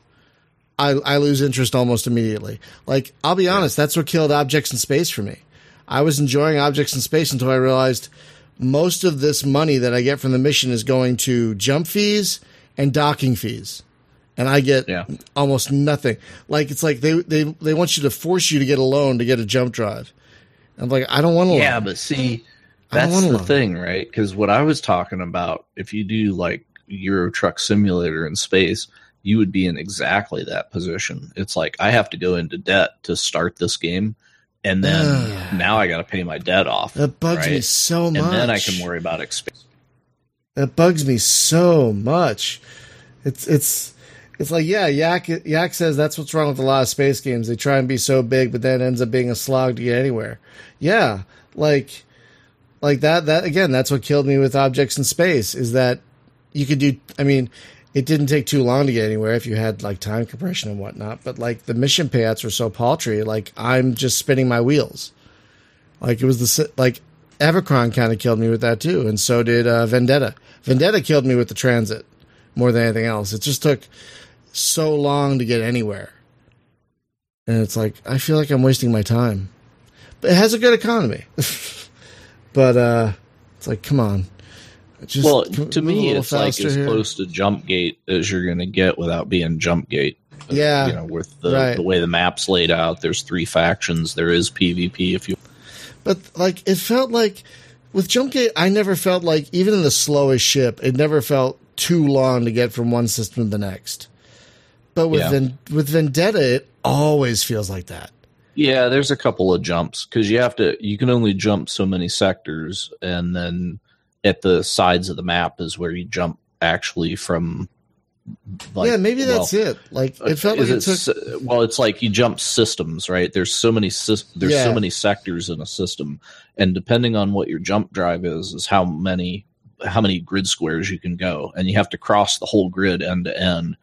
I, I lose interest almost immediately. Like I'll be honest, that's what killed Objects in Space for me. I was enjoying Objects in Space until I realized most of this money that I get from the mission is going to jump fees and docking fees. And I get Yeah. almost nothing. Like it's like they, they they want you to force you to get a loan to get a jump drive. I'm like, I don't want to. Yeah, but see, that's the loan. thing, right? Because what I was talking about, if you do like Euro Truck Simulator in space, you would be in exactly that position. It's like I have to go into debt to start this game, and then Ugh. now I got to pay my debt off. That bugs me right? so and much. then I can worry about expense. That bugs me so much. It's it's it's like yeah, Yak Yak says that's what's wrong with a lot of space games. They try and be so big, but then ends up being a slog to get anywhere. Yeah, like like that that again. That's what killed me with objects in space is that you could do. I mean, it didn't take too long to get anywhere if you had like time compression and whatnot. But like the mission payouts were so paltry. Like I'm just spinning my wheels. Like it was the like Evochron kind of killed me with that too, and so did uh, Vendetta. Vendetta killed me with the transit more than anything else. It just took so long to get anywhere, and it's like I feel like I'm wasting my time. But it has a good economy, but uh, it's like come on. Just Well, to me, it's like as here. close to jump gate as you're going to get without being jump gate. Uh, yeah. you know, with the, Right. the way the map's laid out, there's three factions. There is PvP if you But like it felt like with Jumpgate, I never felt like even in the slowest ship, it never felt too long to get from one system to the next. But with Yeah. Ven- with Vendetta, it always feels like that. Yeah, there's a couple of jumps because you have to. You can only jump so many sectors, and then at the sides of the map is where you jump actually from. like, yeah, maybe that's well, it. Like it uh, felt like it took. well, it's like you jump systems, right? There's so many there's Yeah. so many sectors in a system, and depending on what your jump drive is, is how many how many grid squares you can go, and you have to cross the whole grid end to end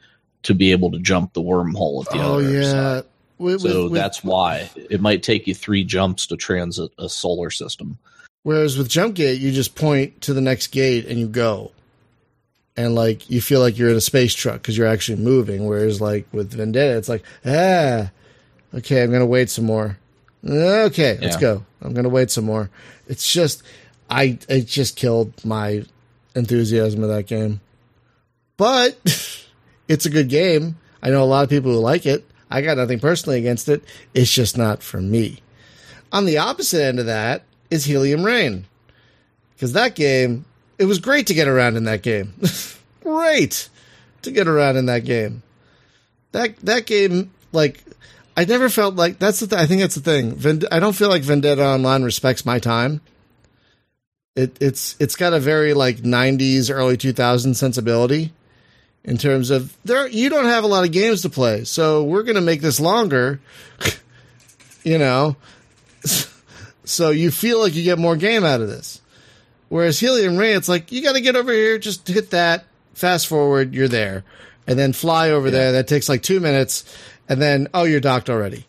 to be able to jump the wormhole at the Oh other yeah. side. With, So with- with- that's why it might take you three jumps to transit a solar system. Whereas with Jumpgate, you just point to the next gate and you go, and like you feel like you're in a space truck because you're actually moving. Whereas like with Vendetta, it's like ah, okay, I'm gonna wait some more. Okay, let's go. I'm gonna wait some more. It's just I it just killed my enthusiasm of that game. But it's a good game. I know a lot of people who like it. I got nothing personally against it. It's just not for me. On the opposite end of that is Helium Rain. Because that game, it was great to get around in that game. great to get around in that game. That that game, like, I never felt like that's the. Th- I think that's the thing. Vend- I don't feel like Vendetta Online respects my time. It it's it's got a very like '90s, early 2000s sensibility in terms of there. You don't have a lot of games to play, so we're gonna make this longer. you know, so you feel like you get more game out of this. Whereas Helium Rain, it's like you got to get over here, just hit that, fast forward, you're there, and then fly over yeah. there. That takes like two minutes, and then oh, you're docked already.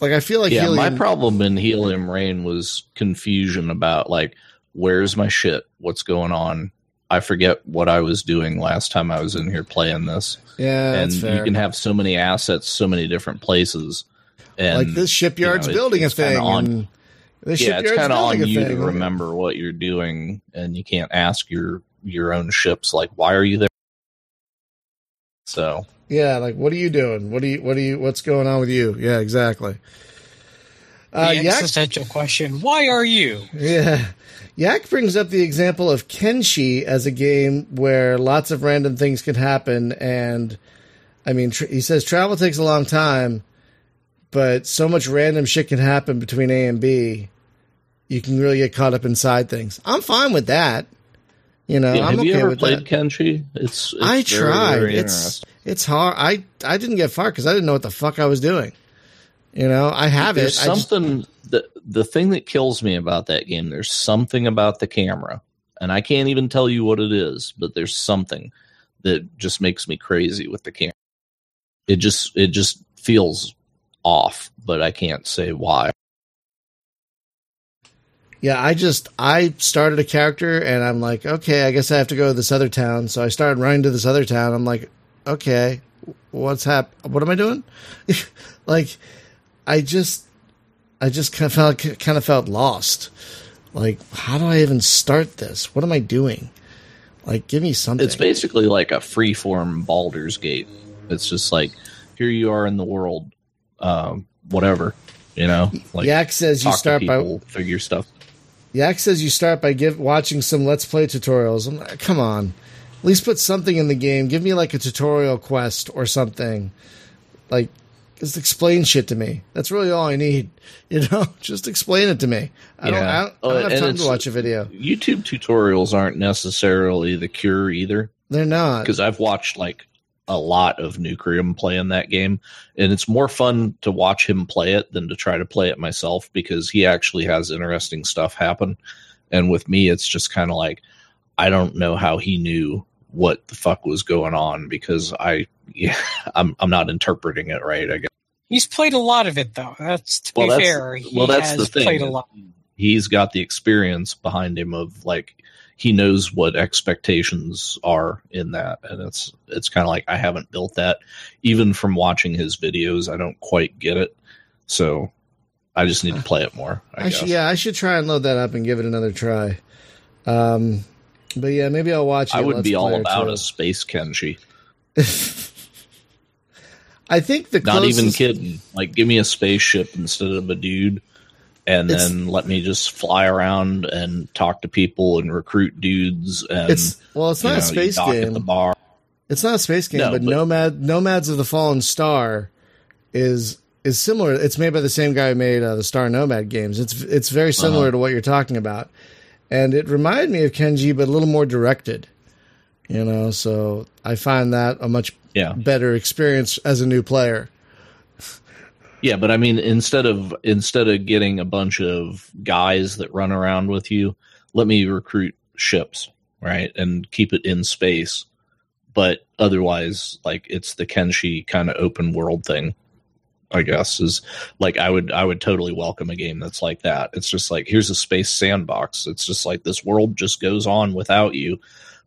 Like I feel like yeah, Helium- my problem in Helium Rain was confusion about like where's my shit, what's going on. I forget what I was doing last time I was in here playing this. Yeah, and you can have so many assets, so many different places. And like this shipyard's you know, building a thing. On, and the yeah, it's kind of on you thing. to remember what you're doing, and you can't ask your your own ships like, "Why are you there?" So yeah, like what are you doing? What are you? What are you? What's going on with you? Yeah, exactly. Uh, the existential Yak, question: Why are you? Yeah, Yak brings up the example of Kenshi as a game where lots of random things can happen, and I mean, tr- he says travel takes a long time, but so much random shit can happen between A and B. You can really get caught up inside things. I'm fine with that. You know, yeah, I'm have okay you ever with played that. Kenshi? It's, it's I very, tried. very it's it's hard. I I didn't get far because I didn't know what the fuck I was doing. You know, I have there's it. Something just, the the thing that kills me about that game. There's something about the camera, and I can't even tell you what it is, but there's something that just makes me crazy with the camera. It just it just feels off, but I can't say why. Yeah, I just I started a character and I'm like, okay, I guess I have to go to this other town. So I started running to this other town. I'm like, okay, what's hap? What am I doing? like, I just, I just kind of felt kind of felt lost. Like, how do I even start this? What am I doing? Like, give me something. It's basically like a freeform Baldur's Gate. It's just like here you are in the world, um, whatever you know. Like Yak says you start people, by figure stuff. Yak says you start by give, watching some Let's Play tutorials. I'm like, come on, at least put something in the game. Give me like a tutorial quest or something. Like, just explain shit to me. That's really all I need. You know, just explain it to me. I don't. I don't, I don't have time to watch a video. YouTube tutorials aren't necessarily the cure either. They're not because I've watched like a lot of Nucrium playing that game, and it's more fun to watch him play it than to try to play it myself because he actually has interesting stuff happen. And with me, it's just kind of like I don't know how he knew what the fuck was going on because I, yeah, I'm I'm not interpreting it right. I guess he's played a lot of it though. That's to well, be that's, fair. He well, that's the thing. Played a lot. He's got the experience behind him of like he knows what expectations are in that. And it's it's kind of like i haven't built that. Even from watching his videos i don't quite get it. So i just need to play it more I, I should, yeah i should try and load that up and give it another try. Um but yeah maybe i'll watch it. i would be all about a space kenshi i think the not closest, even kidding. Like give me a spaceship instead of a dude and it's, then let me just fly around and talk to people and recruit dudes. And it's well, it's not know, a space game. At the bar. It's not a space game, no, but, but, Nomad Nomads of the Fallen Star is is similar. It's made by the same guy who made uh, the Star Nomad games. It's it's very similar uh-huh. to what you're talking about, and it reminded me of Kenshi, but a little more directed. You know, so I find that a much yeah. better experience as a new player. Yeah, but I mean, instead of instead of getting a bunch of guys that run around with you, let me recruit ships, right, and keep it in space. But otherwise, like it's the Kenshi kind of open world thing. I guess is like I would I would totally welcome a game that's like that. It's just like here's a space sandbox. It's just like this world just goes on without you,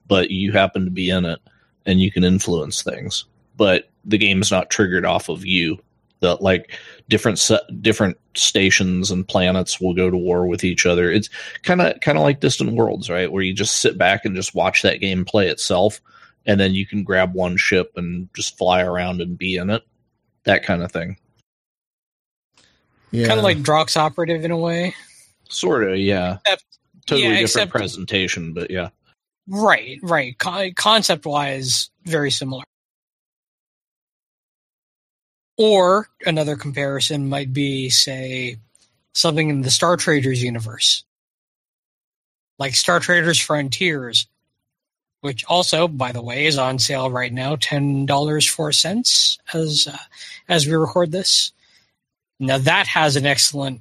but you happen to be in it and you can influence things. But the game's not triggered off of you that like different se- different stations and planets will go to war with each other. It's kind of kind of like Distant Worlds, right? Where you just sit back and just watch that game play itself, and then you can grab one ship and just fly around and be in it. That kind of thing. Yeah. Kind of like Drox Operative in a way. Sort of, yeah. Except- totally yeah, different except- presentation, but yeah. Right, right. Con- concept wise, very similar. Or another comparison might be, say, something in the Star Traders universe, like Star Traders Frontiers, which also, by the way, is on sale right now, ten dollars four cents as uh, as we record this. Now that has an excellent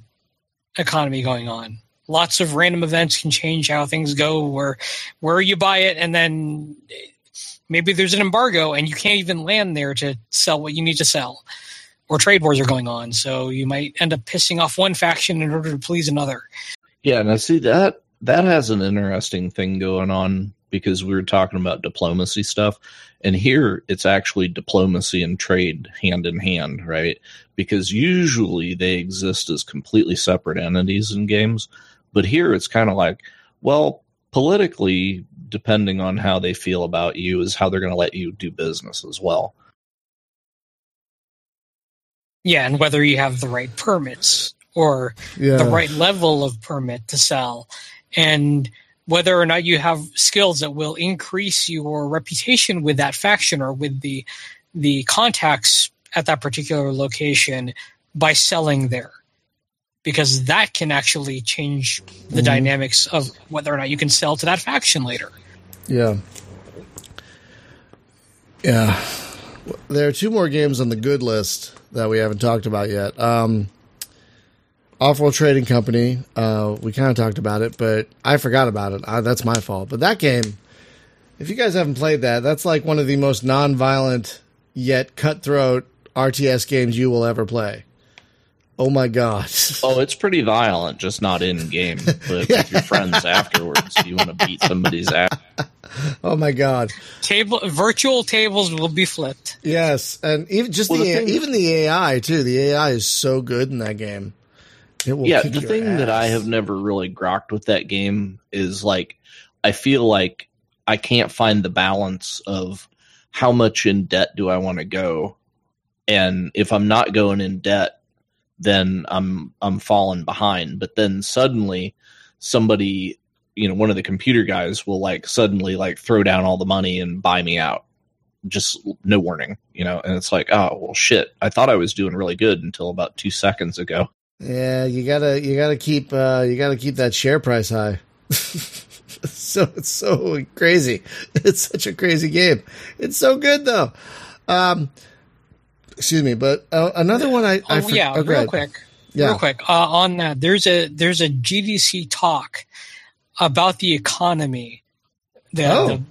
economy going on. Lots of random events can change how things go, where where you buy it, and then maybe there's an embargo and you can't even land there to sell what you need to sell or trade wars are going on so you might end up pissing off one faction in order to please another Yeah, now see that that has an interesting thing going on because we were talking about diplomacy stuff, and here it's actually diplomacy and trade hand in hand, right? Because usually they exist as completely separate entities in games, but here it's kind of like, well, politically, depending on how they feel about you, is how they're going to let you do business as well. Yeah and whether you have the right permits or yeah. the right level of permit to sell and whether or not you have skills that will increase your reputation with that faction or with the the contacts at that particular location by selling there because that can actually change the Mhm. dynamics of whether or not you can sell to that faction later Yeah. Yeah. There are two more games on the good list that we haven't talked about yet. Um, Off-World Trading Company. Uh, we kind of talked about it, but I forgot about it. Uh, that's my fault. But that game, if you guys haven't played that, that's like one of the most non-violent yet cutthroat RTS games you will ever play. Oh my god! Oh, it's pretty violent, just not in game, but with your friends afterwards. You want to beat somebody's ass. oh my god! table virtual tables will be flipped Yes, and even just Well, the, the thing- even the AI too. The AI is so good in that game. It will yeah kick the your thing that i have never really grokked with that game is like i feel like i can't find the balance of how much in debt do i want to go and if i'm not going in debt then i'm i'm falling behind but then suddenly somebody you know one of the computer guys will like suddenly like throw down all the money and buy me out just no warning you know and it's like oh well shit i thought i was doing really good until about two seconds ago Yeah, you gotta you gotta keep uh, you gotta keep that share price high. so it's so crazy. It's such a crazy game. It's so good though. Um, excuse me, but uh, another one I, I oh yeah oh, real quick Yeah. real quick uh, on that there's a there's a gdc talk about the economy the, Oh. the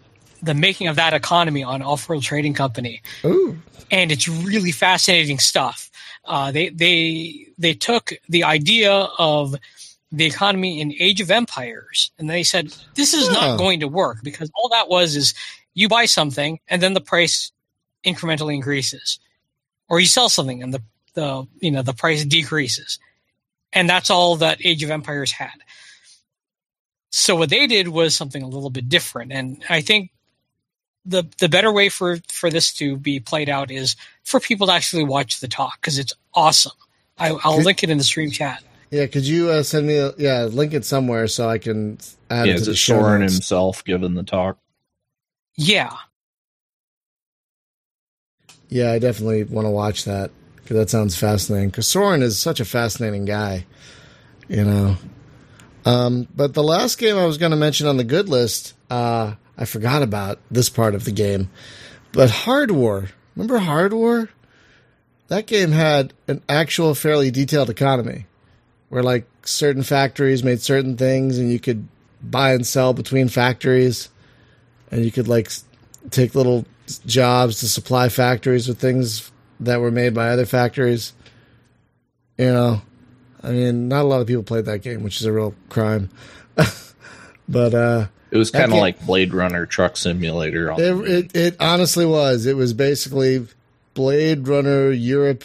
the making of that economy on off-world trading company Ooh, and it's really fascinating stuff uh, they they they took the idea of the economy in age of empires and they said this is Huh. not going to work because all that was is you buy something and then the price incrementally increases or you sell something and the the you know the price decreases and that's all that age of empires had so what they did was something a little bit different and i think the the better way for for this to be played out is for people to actually watch the talk because it's awesome I, i'll Could- link it in the stream chat yeah. Could you uh, send me? A, yeah, link it somewhere so I can add yeah, it to is the it show Soren himself giving the talk? yeah Yeah, I definitely want to watch that because that sounds fascinating. Because Soren is such a fascinating guy, you know. Um, but the last game I was going to mention on the good list, uh, I forgot about this part of the game. But Hard War, remember Hard War? That game had an actual fairly detailed economy, where like certain factories made certain things, and you could buy and sell between factories, and you could like take little jobs to supply factories with things that were made by other factories. You know, I mean, not a lot of people played that game, which is a real crime. but uh, It was kind of like Blade Runner Truck Simulator. On it, it it honestly was. It was basically Blade Runner Europe,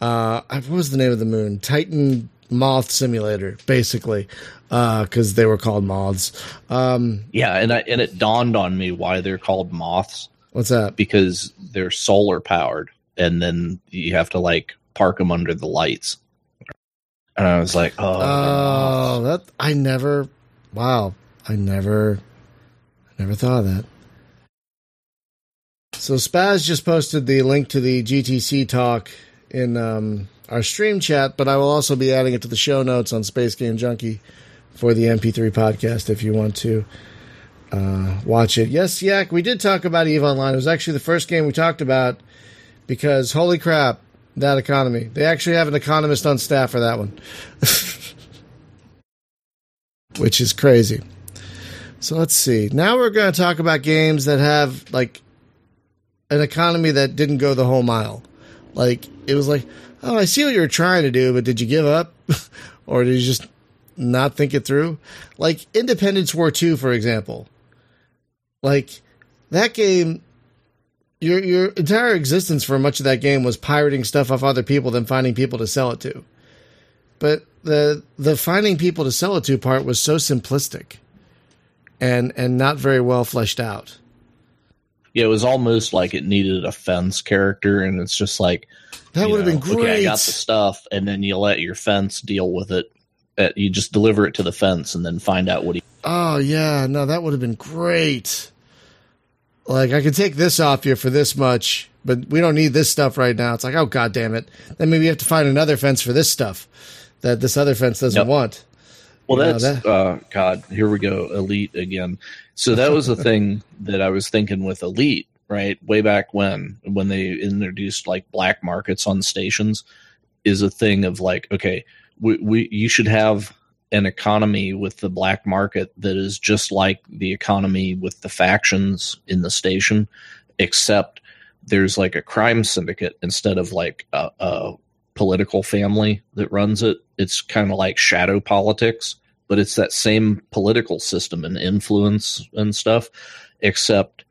Uh, what was the name of the moon? Titan Moth Simulator, basically, because they were called moths. Um, Yeah, and I, and it dawned on me why they're called moths what's that? because they're solar powered, and then you have to like park them under the lights. And I was like, oh, Oh, that I never. Wow, I never, never thought of that. So Spaz just posted the link to the GDC talk in um, our stream chat, but I will also be adding it to the show notes on Space Game Junkie for the MP3 podcast if you want to uh, watch it. Yes, Yak, we did talk about Eve Online. It was actually the first game we talked about because holy crap, that economy. They actually have an economist on staff for that one. Which is crazy. So let's see. Now we're going to talk about games that have like an economy that didn't go the whole mile. Like it was like, oh, I see what you were trying to do, but did you give up, or did you just not think it through? Like Independence War Two, for example. Like that game, your your entire existence for much of that game was pirating stuff off other people, than finding people to sell it to. But the the finding people to sell it to part was so simplistic, and and not very well fleshed out. yeah, it was almost like it needed a fence character, and it's just like That would have been great. Okay, I got the stuff, and then you let your fence deal with it. You just deliver it to the fence, and then find out what he. Oh yeah, no, that would have been great. Like I could take this off you for this much, but we don't need this stuff right now. It's like, oh god damn it. Then maybe you have to find another fence for this stuff that this other fence doesn't Yep. want. Well, You know, that's that- uh, God. Here we go, Elite again. So that was the thing that I was thinking with Elite, right? Way back when, when they introduced like black markets on stations, is a thing of like, okay, we, we you should have an economy with the black market that is just like the economy with the factions in the station, except there's like a crime syndicate instead of like a, a political family that runs it. It's kind of like shadow politics, but it's that same political system and influence and stuff, except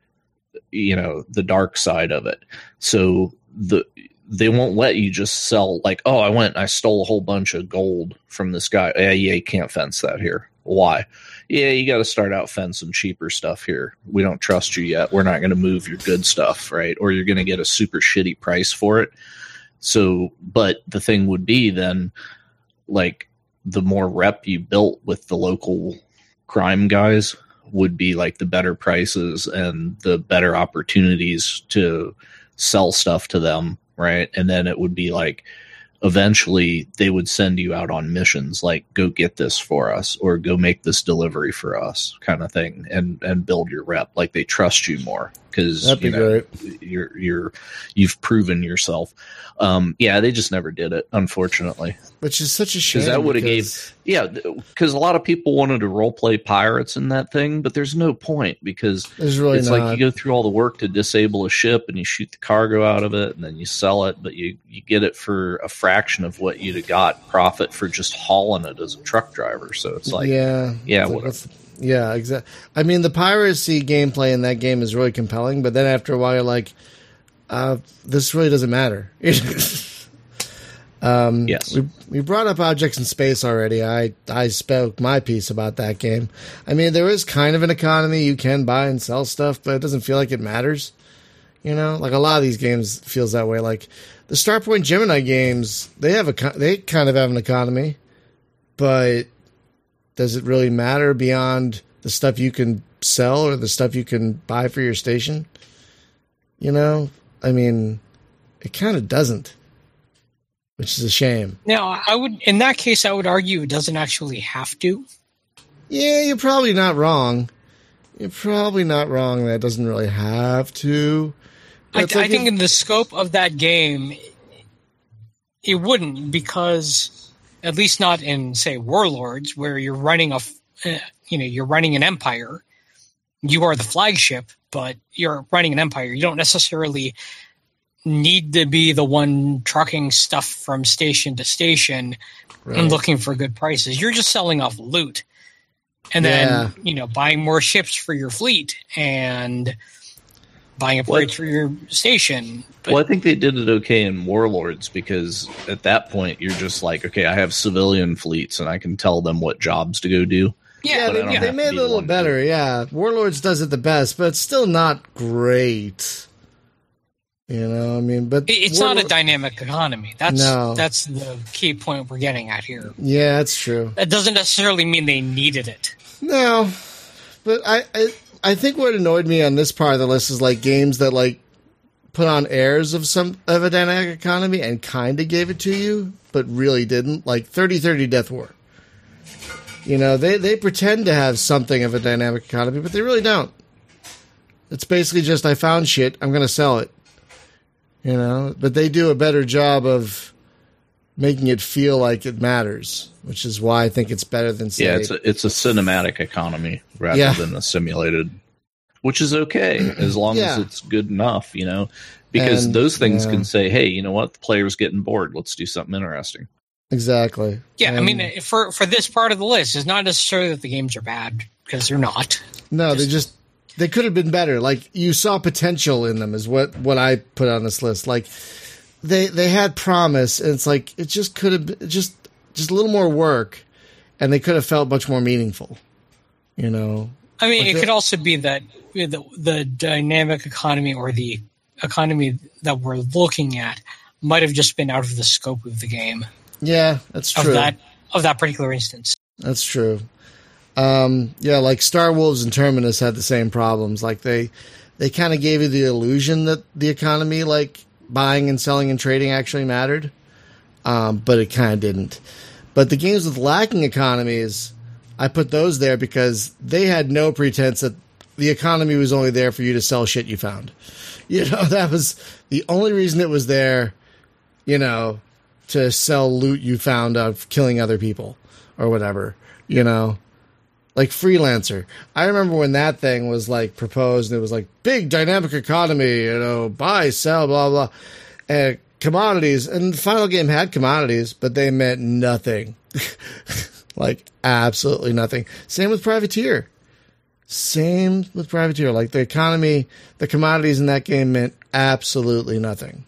you know the dark side of it. So the they won't let you just sell like, oh, I went and I stole a whole bunch of gold from this guy. Yeah, yeah, you can't fence that here. Why? Yeah, you got to start out fencing cheaper stuff here. We don't trust you yet. We're not going to move your good stuff, right? Or you're going to get a super shitty price for it. So, but the thing would be then, like, the more rep you built with the local crime guys would be like the better prices and the better opportunities to sell stuff to them, right? And then it would be like eventually they would send you out on missions like go get this for us or go make this delivery for us kind of thing and and build your rep like they trust you more because you know, great. you're you're you've proven yourself um yeah they just never did it unfortunately Which is such a shame. that would've because- yeah because a lot of people wanted to role play pirates in that thing but there's no point because There's really it's not. like you go through all the work to disable a ship and you shoot the cargo out of it and then you sell it but you you get it for a fraction of what you'd have got profit for just hauling it as a truck driver so it's like yeah, yeah, It's like, yeah, exactly. I mean, the piracy gameplay in that game is really compelling, but then after a while, you're like, uh, this really doesn't matter. um, yes we we brought up objects in space already. I I spoke my piece about that game. I mean, there is kind of an economy. You can buy and sell stuff, but it doesn't feel like it matters. You know, like a lot of these games feels that way. Like the Starpoint Gemini games, they have a they kind of have an economy, but does it really matter beyond the stuff you can sell or the stuff you can buy for your station? You know, I mean, it kind of doesn't, which is a shame. Now, I would, in that case, I would argue it doesn't actually have to. Yeah, you're probably not wrong. You're probably not wrong. That doesn't really have to. I, It's I think in the scope of that game, it wouldn't because, at least not in say Warlords, where you're running a, uh, you know, you're running an empire. You are the flagship, but you're running an empire. You don't necessarily need to be the one trucking stuff from station to station right. and looking for good prices. You're just selling off loot. And then, Yeah. you know, buying more ships for your fleet and buying upgrades for your station. But well, I think they did it okay in Warlords because at that point you're just like, okay, I have civilian fleets and I can tell them what jobs to go do. Yeah, yeah, But I they, don't they made it a little one better. Yeah, Warlords does it the best, but it's still not great. You know, I mean, but it's not a dynamic economy. That's No. that's the key point we're getting at here. Yeah, that's true. That doesn't necessarily mean they needed it. No, but I, I I think what annoyed me on this part of the list is like games that like put on airs of some of a dynamic economy and kind of gave it to you, but really didn't. Like thirty thirty Death War. You know, they they pretend to have something of a dynamic economy, but they really don't. It's basically just I found shit, I'm going to sell it. You know, but they do a better job of making it feel like it matters, which is why I think it's better than say Yeah, it's a, it's a cinematic economy rather Yeah. than a simulated, which is okay as long Yeah. as it's good enough, you know. Because And, those things yeah. can say, "Hey, you know what? The player's getting bored. Let's do something interesting." exactly. Yeah, I mean, for for this part of the list, it's not necessarily that the games are bad because they're not. No, they just they could have been better. Like you saw potential in them is what what I put on this list. Like they they had promise, and it's like it just could have been just just a little more work, and they could have felt much more meaningful. You know, I mean, Like it the- could also be that the, the dynamic economy or the economy that we're looking at might have just been out of the scope of the game yeah, that's true. of that of that particular instance. That's true. Um, yeah, like Star Wolves and Terminus had the same problems. Like they they kind of gave you the illusion that the economy, like buying and selling and trading, actually mattered, um, but it kind of didn't. But the games with lacking economies, I put those there because they had no pretense that the economy was only there for you to sell shit you found. You know, that was the only reason it was there. You know, to sell loot you found of killing other people or whatever, you know. Like freelancer. I remember when that thing was like proposed and it was like big dynamic economy, you know, buy, sell, blah blah. And commodities and the final game had commodities, but they meant nothing. like absolutely nothing. Same with privateer. Same with privateer. Like the economy, the commodities in that game meant absolutely nothing.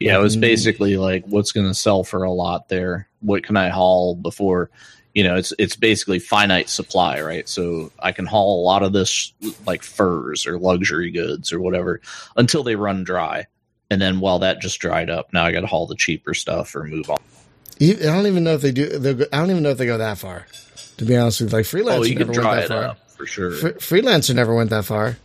Yeah, it was basically like, what's going to sell for a lot there? What can I haul before? You know, it's it's basically finite supply, right? So I can haul a lot of this like furs or luxury goods or whatever until they run dry, and then while that just dried up, now I got to haul the cheaper stuff or move on. I don't even know if they do. go- I don't even know if they go that far. To be honest with you, like freelancer Oh, you never can dry went it that far. up for sure. Fr- freelancer never went that far.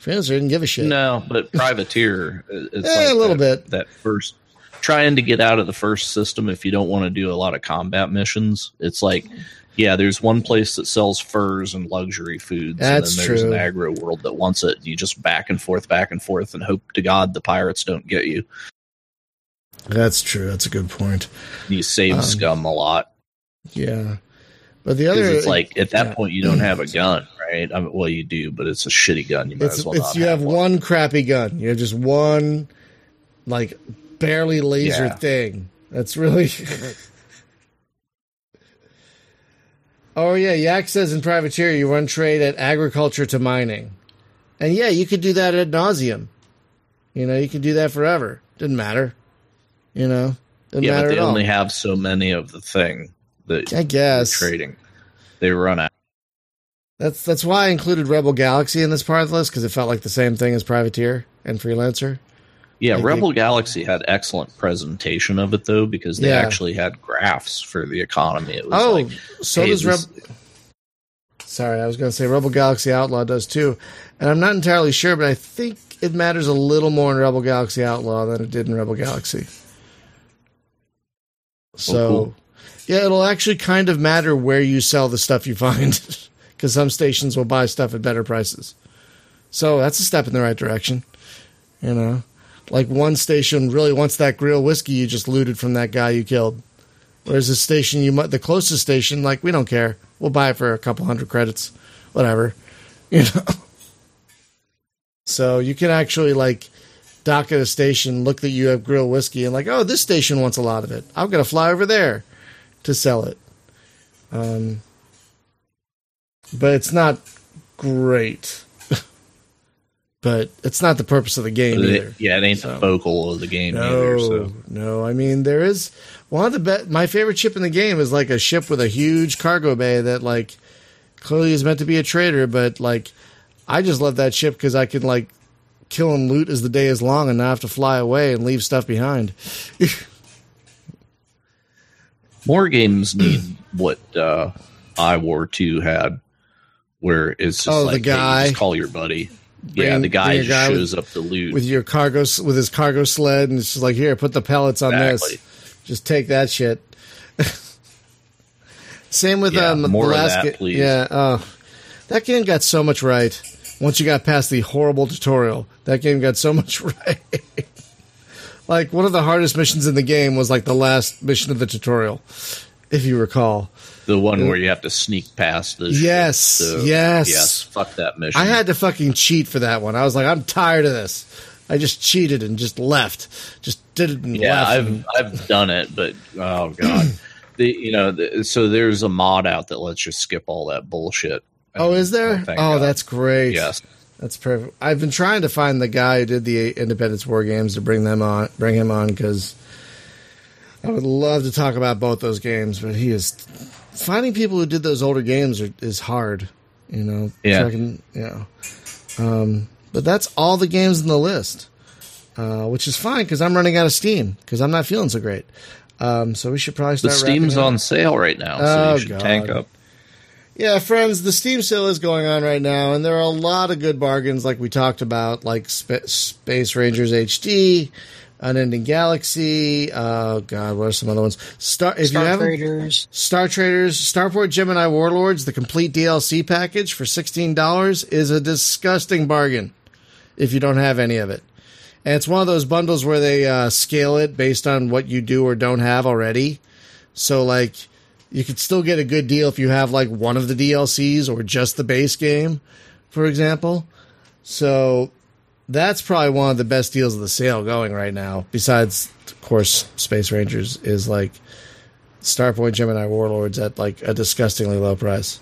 Freelancer didn't give a shit. No, but privateer, it's Eh, like a little that, bit. That first trying to get out of the first system if you don't want to do a lot of combat missions. It's like, yeah, there's one place that sells furs and luxury foods, That's and then there's true. an aggro world that wants it. You just back and forth, back and forth, and hope to God the pirates don't get you. That's true. That's a good point. You save Um, scum a lot Yeah, but the other it's like at that yeah. point you don't have a gun, right? I mean, well, you do, but it's a shitty gun. You might it's, as well you have one. one crappy gun. You have just one like barely laser Yeah. thing. That's really. oh yeah, Yak says in privateer you run trade at agriculture to mining, and yeah, you could do that ad nauseum. You know, you can do that forever. Didn't matter. You know, didn't Yeah, matter but they at all. only have so many of the thing that I guess trading. They run out. That's that's why I included Rebel Galaxy in this part of the list because it felt like the same thing as Privateer and Freelancer. Yeah, Rebel Galaxy had excellent presentation of it though because they Yeah. actually had graphs for the economy. It was Oh, like so hey, does this- Rebel. Sorry, I was going to say Rebel Galaxy Outlaw does too, and I'm not entirely sure, but I think it matters a little more in Rebel Galaxy Outlaw than it did in Rebel Galaxy. Oh, so, Oh, cool. yeah, it'll actually kind of matter where you sell the stuff you find, because some stations will buy stuff at better prices. So that's a step in the right direction. You know, like one station really wants that grill whiskey you just looted from that guy you killed. Whereas the station you might, the closest station, like we don't care, we'll buy it for a couple hundred credits, whatever, you know. So you can actually like dock at a station, look that you have grill whiskey, and like, oh, this station wants a lot of it. I'm gonna fly over there to sell it. Um, but it's not great. But it's not the purpose of the game It- either. yeah, it ain't So- the focal of the game No, either. So no. I mean, there is one of the best. my favorite ship in the game is like a ship with a huge cargo bay that like clearly is meant to be a trader, but like I just love that ship because I can like kill and loot as the day is long and not have to fly away and leave stuff behind. more games need what uh, I War Two had, where it's just Oh, the like hey, guy. just call your buddy. Yeah, the guy bring a just with- shows up the loot. with your cargo with his cargo sled and it's just like here put the pellets on Exactly. this just take that shit. Same with Yeah, um the last that, ga- yeah oh. That game got so much right once you got past the horrible tutorial. That game got so much right. Like one of the hardest missions in the game was like the last mission of the tutorial if you recall the one uh, where you have to sneak past the Yes, ship, yes. yes. Fuck that mission. I had to fucking cheat for that one. I was like, I'm tired of this. I just cheated and just left. Just did it and yeah, left. I've and- I've done it, but oh god, the you know the, so there's a mod out that lets you skip all that bullshit. oh, is oh, there? thank Oh, God. that's great. yes. That's perfect. I've been trying to find the guy who did the Independence War games to bring them on, bring him on because I would love to talk about both those games, but he is finding people who did those older games are, is hard. You know, Yeah. You know. Um, but that's all the games in the list, uh, which is fine because I'm running out of Steam because I'm not feeling so great. Um, so we should probably start. The. Steam's on sale right now, so Oh, you should God. tank up. Yeah, friends, the Steam sale is going on right now, and there are a lot of good bargains, like we talked about, like Sp- Space Rangers HD, Unending Galaxy. Oh God, what are some other ones? Star. If you haven't, Traders. Star Traders, Starpoint Gemini Warlords, the complete DLC package for sixteen dollars is a disgusting bargain. If you don't have any of it, and it's one of those bundles where they uh, scale it based on what you do or don't have already. So like, you could still get a good deal if you have like one of the DLCs or just the base game, for example. So that's probably one of the best deals of the sale going right now. Besides, of course, Space Rangers is like Starpoint Gemini Warlords at like a disgustingly low price.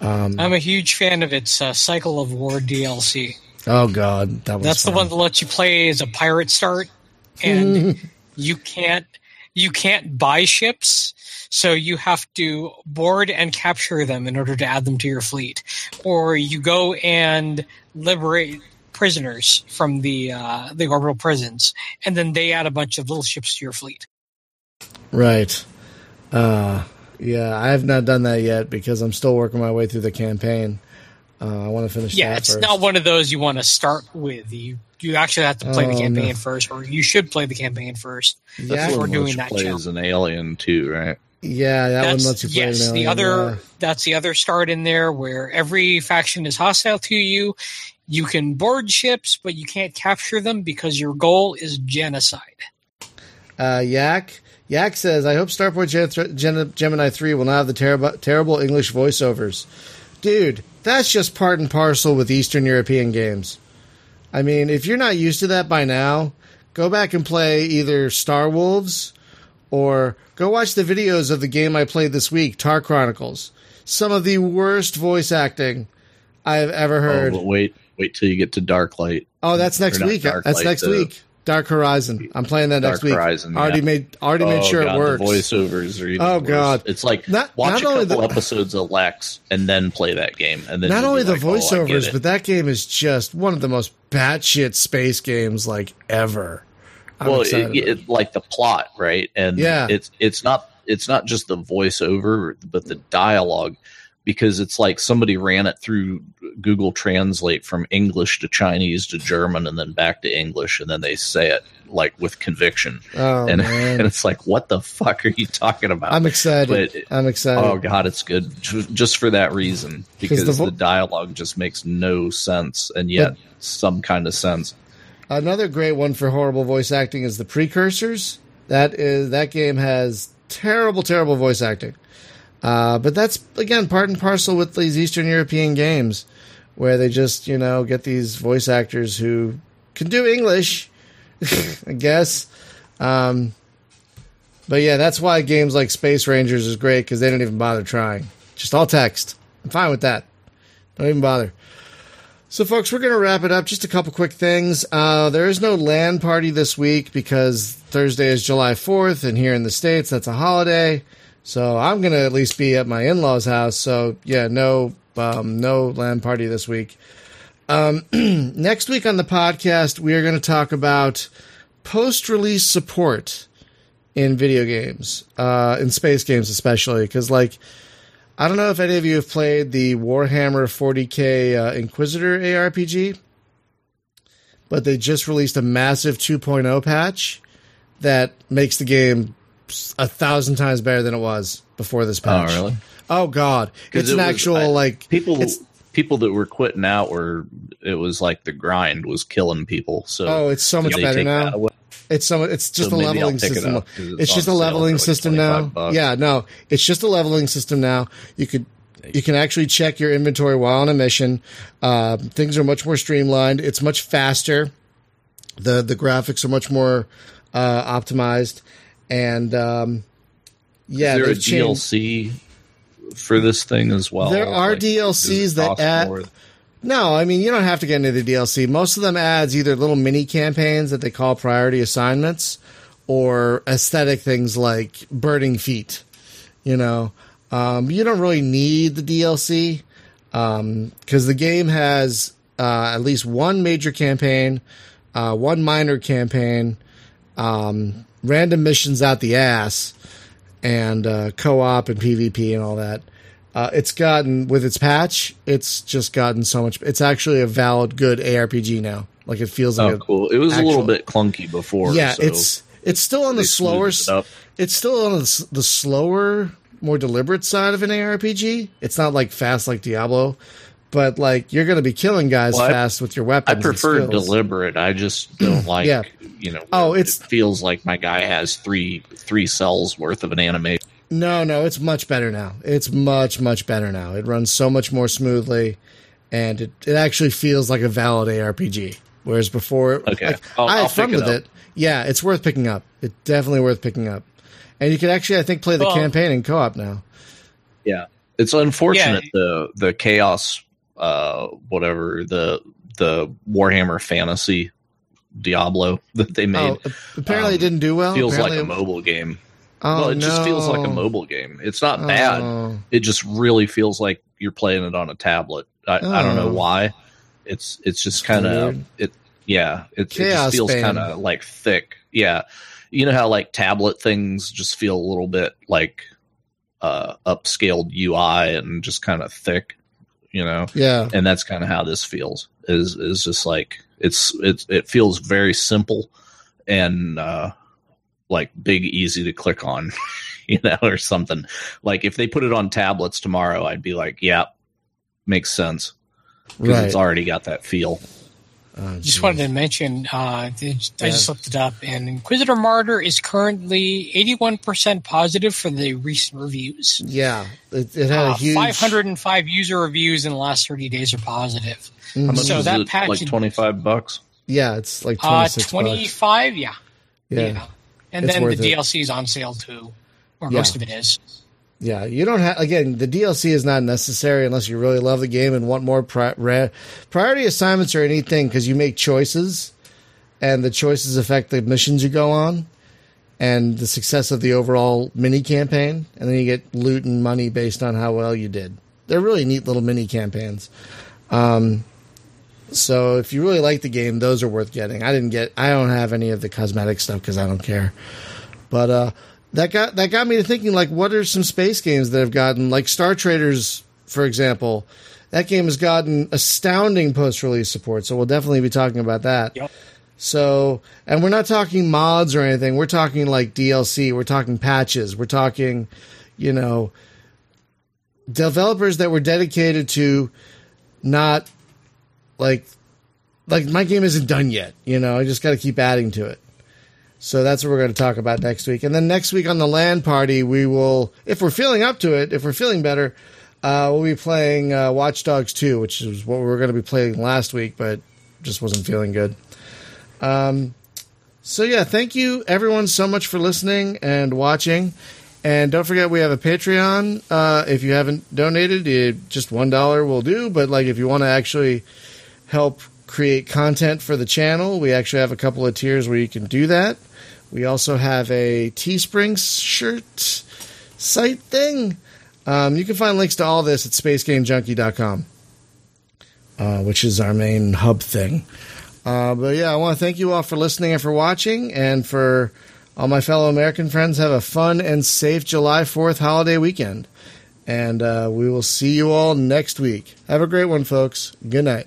Um, I'm a huge fan of its uh, Cycle of War DLC. Oh God, that was That's the one that lets you play as a pirate start, and you can't you can't buy ships, so you have to board and capture them in order to add them to your fleet, or you go and liberate prisoners from the uh, the orbital prisons, and then they add a bunch of little ships to your fleet. Right. Uh, yeah, I have not done that yet because I'm still working my way through the campaign. Uh, I want to finish Yeah, that it's first. not one of those you want to start with. You you actually have to play Oh, the campaign no. first, or you should play the campaign first. yeah, That's we're doing which that plays challenge. an alien too, right? yeah, that one That's, lets you play. yes, the other yeah. that's the other start in there where every faction is hostile to you. You can board ships, but you can't capture them because your goal is genocide. Uh, Yak Yak says, "I hope Starpoint Gen- Gen- Gemini three will not have the terrible terrible English voiceovers." Dude, that's just part and parcel with Eastern European games. I mean, if you're not used to that by now, go back and play either Star Wolves or go watch the videos of the game I played this week, Tar Chronicles. Some of the worst voice acting I've ever heard. Oh, but wait, wait till you get to Dark Light. Oh, that's next week. That's Light, next the- week. Dark Horizon. I'm playing that Dark next week. Horizon, already yeah. made already made Oh, sure God, it works. Voiceovers Oh, worse. God. It's like Not- watch not a couple the- episodes of Lex and then play that game, and then Not only the like, oh, voiceovers, it. but that game is just one of the most batshit space games like ever. I'm well, it, it. it, like the plot, right? And Yeah. it's it's not it's not just the voiceover, but the dialogue, because it's like somebody ran it through Google Translate from English to Chinese to German and then back to English, and then they say it like with conviction, Oh and, and it's like, what the fuck are you talking about? I'm excited. but- I'm excited. Oh god, it's good just for that reason because the the, dialogue just makes no sense and yet some kind of sense. Another great one for horrible voice acting is the Precursors. That is that game has terrible, terrible voice acting. Uh, but that's again part and parcel with these Eastern European games, where they just you know get these voice actors who can do English, I guess. Um, but yeah, that's why games like Space Rangers is great because they don't even bother trying. Just all text. I'm fine with that. Don't even bother. So, folks, we're going to wrap it up. Just a couple quick things. Uh, there is no LAN party this week because Thursday is July 4th, and here in the States, that's a holiday. So, I'm to at least be at my in law's house. So, yeah, no, um, no LAN party this week. Um, next week on the podcast, we are going to talk about post release support in video games, uh, in space games, especially. Because, like, I don't know if any of you have played the Warhammer 40k uh, Inquisitor ARPG, but they just released a massive 2.0 patch that makes the game a thousand times better than it was before this patch. Oh, really? Oh God, it's it an was- actual I- like People people that were quitting out were it was like the grind was killing people. So oh, it's so much better now. It's so it's just So a leveling pick it system. it's It's just a leveling like system now. bucks. Yeah, no, it's just a leveling system now. You could you can actually check your inventory while on a mission. Uh, things are much more streamlined. It's much faster. the The graphics are much more uh, optimized, and um, yeah, Is there a changed- DLC for this thing as well? There are Like, DLCs that add- more? No, I mean you don't have to get into the DLC. Most of them adds either little mini campaigns that they call priority assignments, or aesthetic things like burning feet. You know, um, you don't really need the DLC Um because the game has uh, at least one major campaign, uh, one minor campaign, um, random missions out the ass, and uh, co-op and PvP and all that. Uh, it's gotten with its patch. It's just gotten so much. It's actually a valid, good ARPG now. Like it feels like Oh, cool! It was a little bit clunky before. yeah. so It's it's still on the slower. it. It's still on the, the slower, more deliberate side of an ARPG. It's not like fast like Diablo, but like you're going to be killing guys Well, I- fast with your I weapons. and prefer deliberate. I just don't like, Yeah. You know. Oh, it's- it feels like my guy has three three cells worth of an animation. No, no, it's much better now. It's much, much better now. It runs so much more smoothly, and it, it actually feels like a valid ARPG. Whereas before, Okay. like, I'll- I I'll fun pick it with up. it. Yeah, it's worth picking up. It's definitely worth picking up. And you could actually, I think, play the Well- campaign in co-op now. Yeah, it's unfortunate Yeah. the the chaos, uh, whatever the the Warhammer Fantasy Diablo that they made Oh, apparently, it um, didn't do well. feels like a mobile game. Oh, well, it just feels like a mobile game. It's not bad. Oh. It just really feels like you're playing it on a tablet. I, I don't know Oh. why. It's it's just kind of it. Yeah, it, it just feels kind of like thick. Yeah, you know how like tablet things just feel a little bit like uh upscaled UI and just kind of thick. You know, Yeah, and that's kind of how this feels. Is is just like it's it's it feels very simple and uh like big, easy to click on, you know, or something. Like if they put it on tablets tomorrow, I'd be like, yeah, makes sense because right. it's already got that feel. Oh, Just geez. wanted to mention, uh, the- I Yeah. just looked it up, and Inquisitor Martyr is currently 81% positive for the recent reviews. Yeah, it, it had a Uh, huge 505 user reviews in the last 30 days are positive. Mhm. How much So is that it? patch- like twenty five bucks. Yeah, it's like Uh, twenty six 25, yeah. Yeah. yeah. And It's then the it. DLC is on sale too, or Yeah. most of it is. Yeah, you don't have again. The DLC is not necessary unless you really love the game and want more pri- ra- priority assignments or anything because you make choices, and the choices affect the missions you go on, and the success of the overall mini campaign. And then you get loot and money based on how well you did. They're really neat little mini campaigns. Um, so if you really like the game, those are worth getting. I didn't get. I don't have any of the cosmetic stuff because I don't care. But uh, that got that got me to thinking like, what are some space games that have gotten like Star Traders, for example? That game has gotten astounding post release support, so we'll definitely be talking about that. Yep. So, and we're not talking mods or anything. We're talking like DLC. We're talking patches. We're talking, you know, developers that were dedicated to not like like my game isn't done yet. You know, I just got to keep adding to it. So that's what we're going to talk about next week. And then next week on the LAN party, we will, if we're feeling up to it, if we're feeling better, uh, we'll be playing uh, Watch Dogs 2, which is what we were going to be playing last week, but just wasn't feeling good. Um, so yeah, thank you everyone so much for listening and watching. And don't forget, we have a Patreon. Uh, if you haven't donated, it, just one dollar will do. But like, if you want to actually help create content for the channel, we actually have a couple of tiers where you can do that. We also have a Teespring shirt site thing. Um, you can find links to all this at spacegamejunkie.com, uh, which is our main hub thing. Uh, but yeah, I want to thank you all for listening and for watching, and for all my fellow American friends, have a fun and safe July 4th holiday weekend. And uh, we will see you all next week. Have a great one, folks. Good night.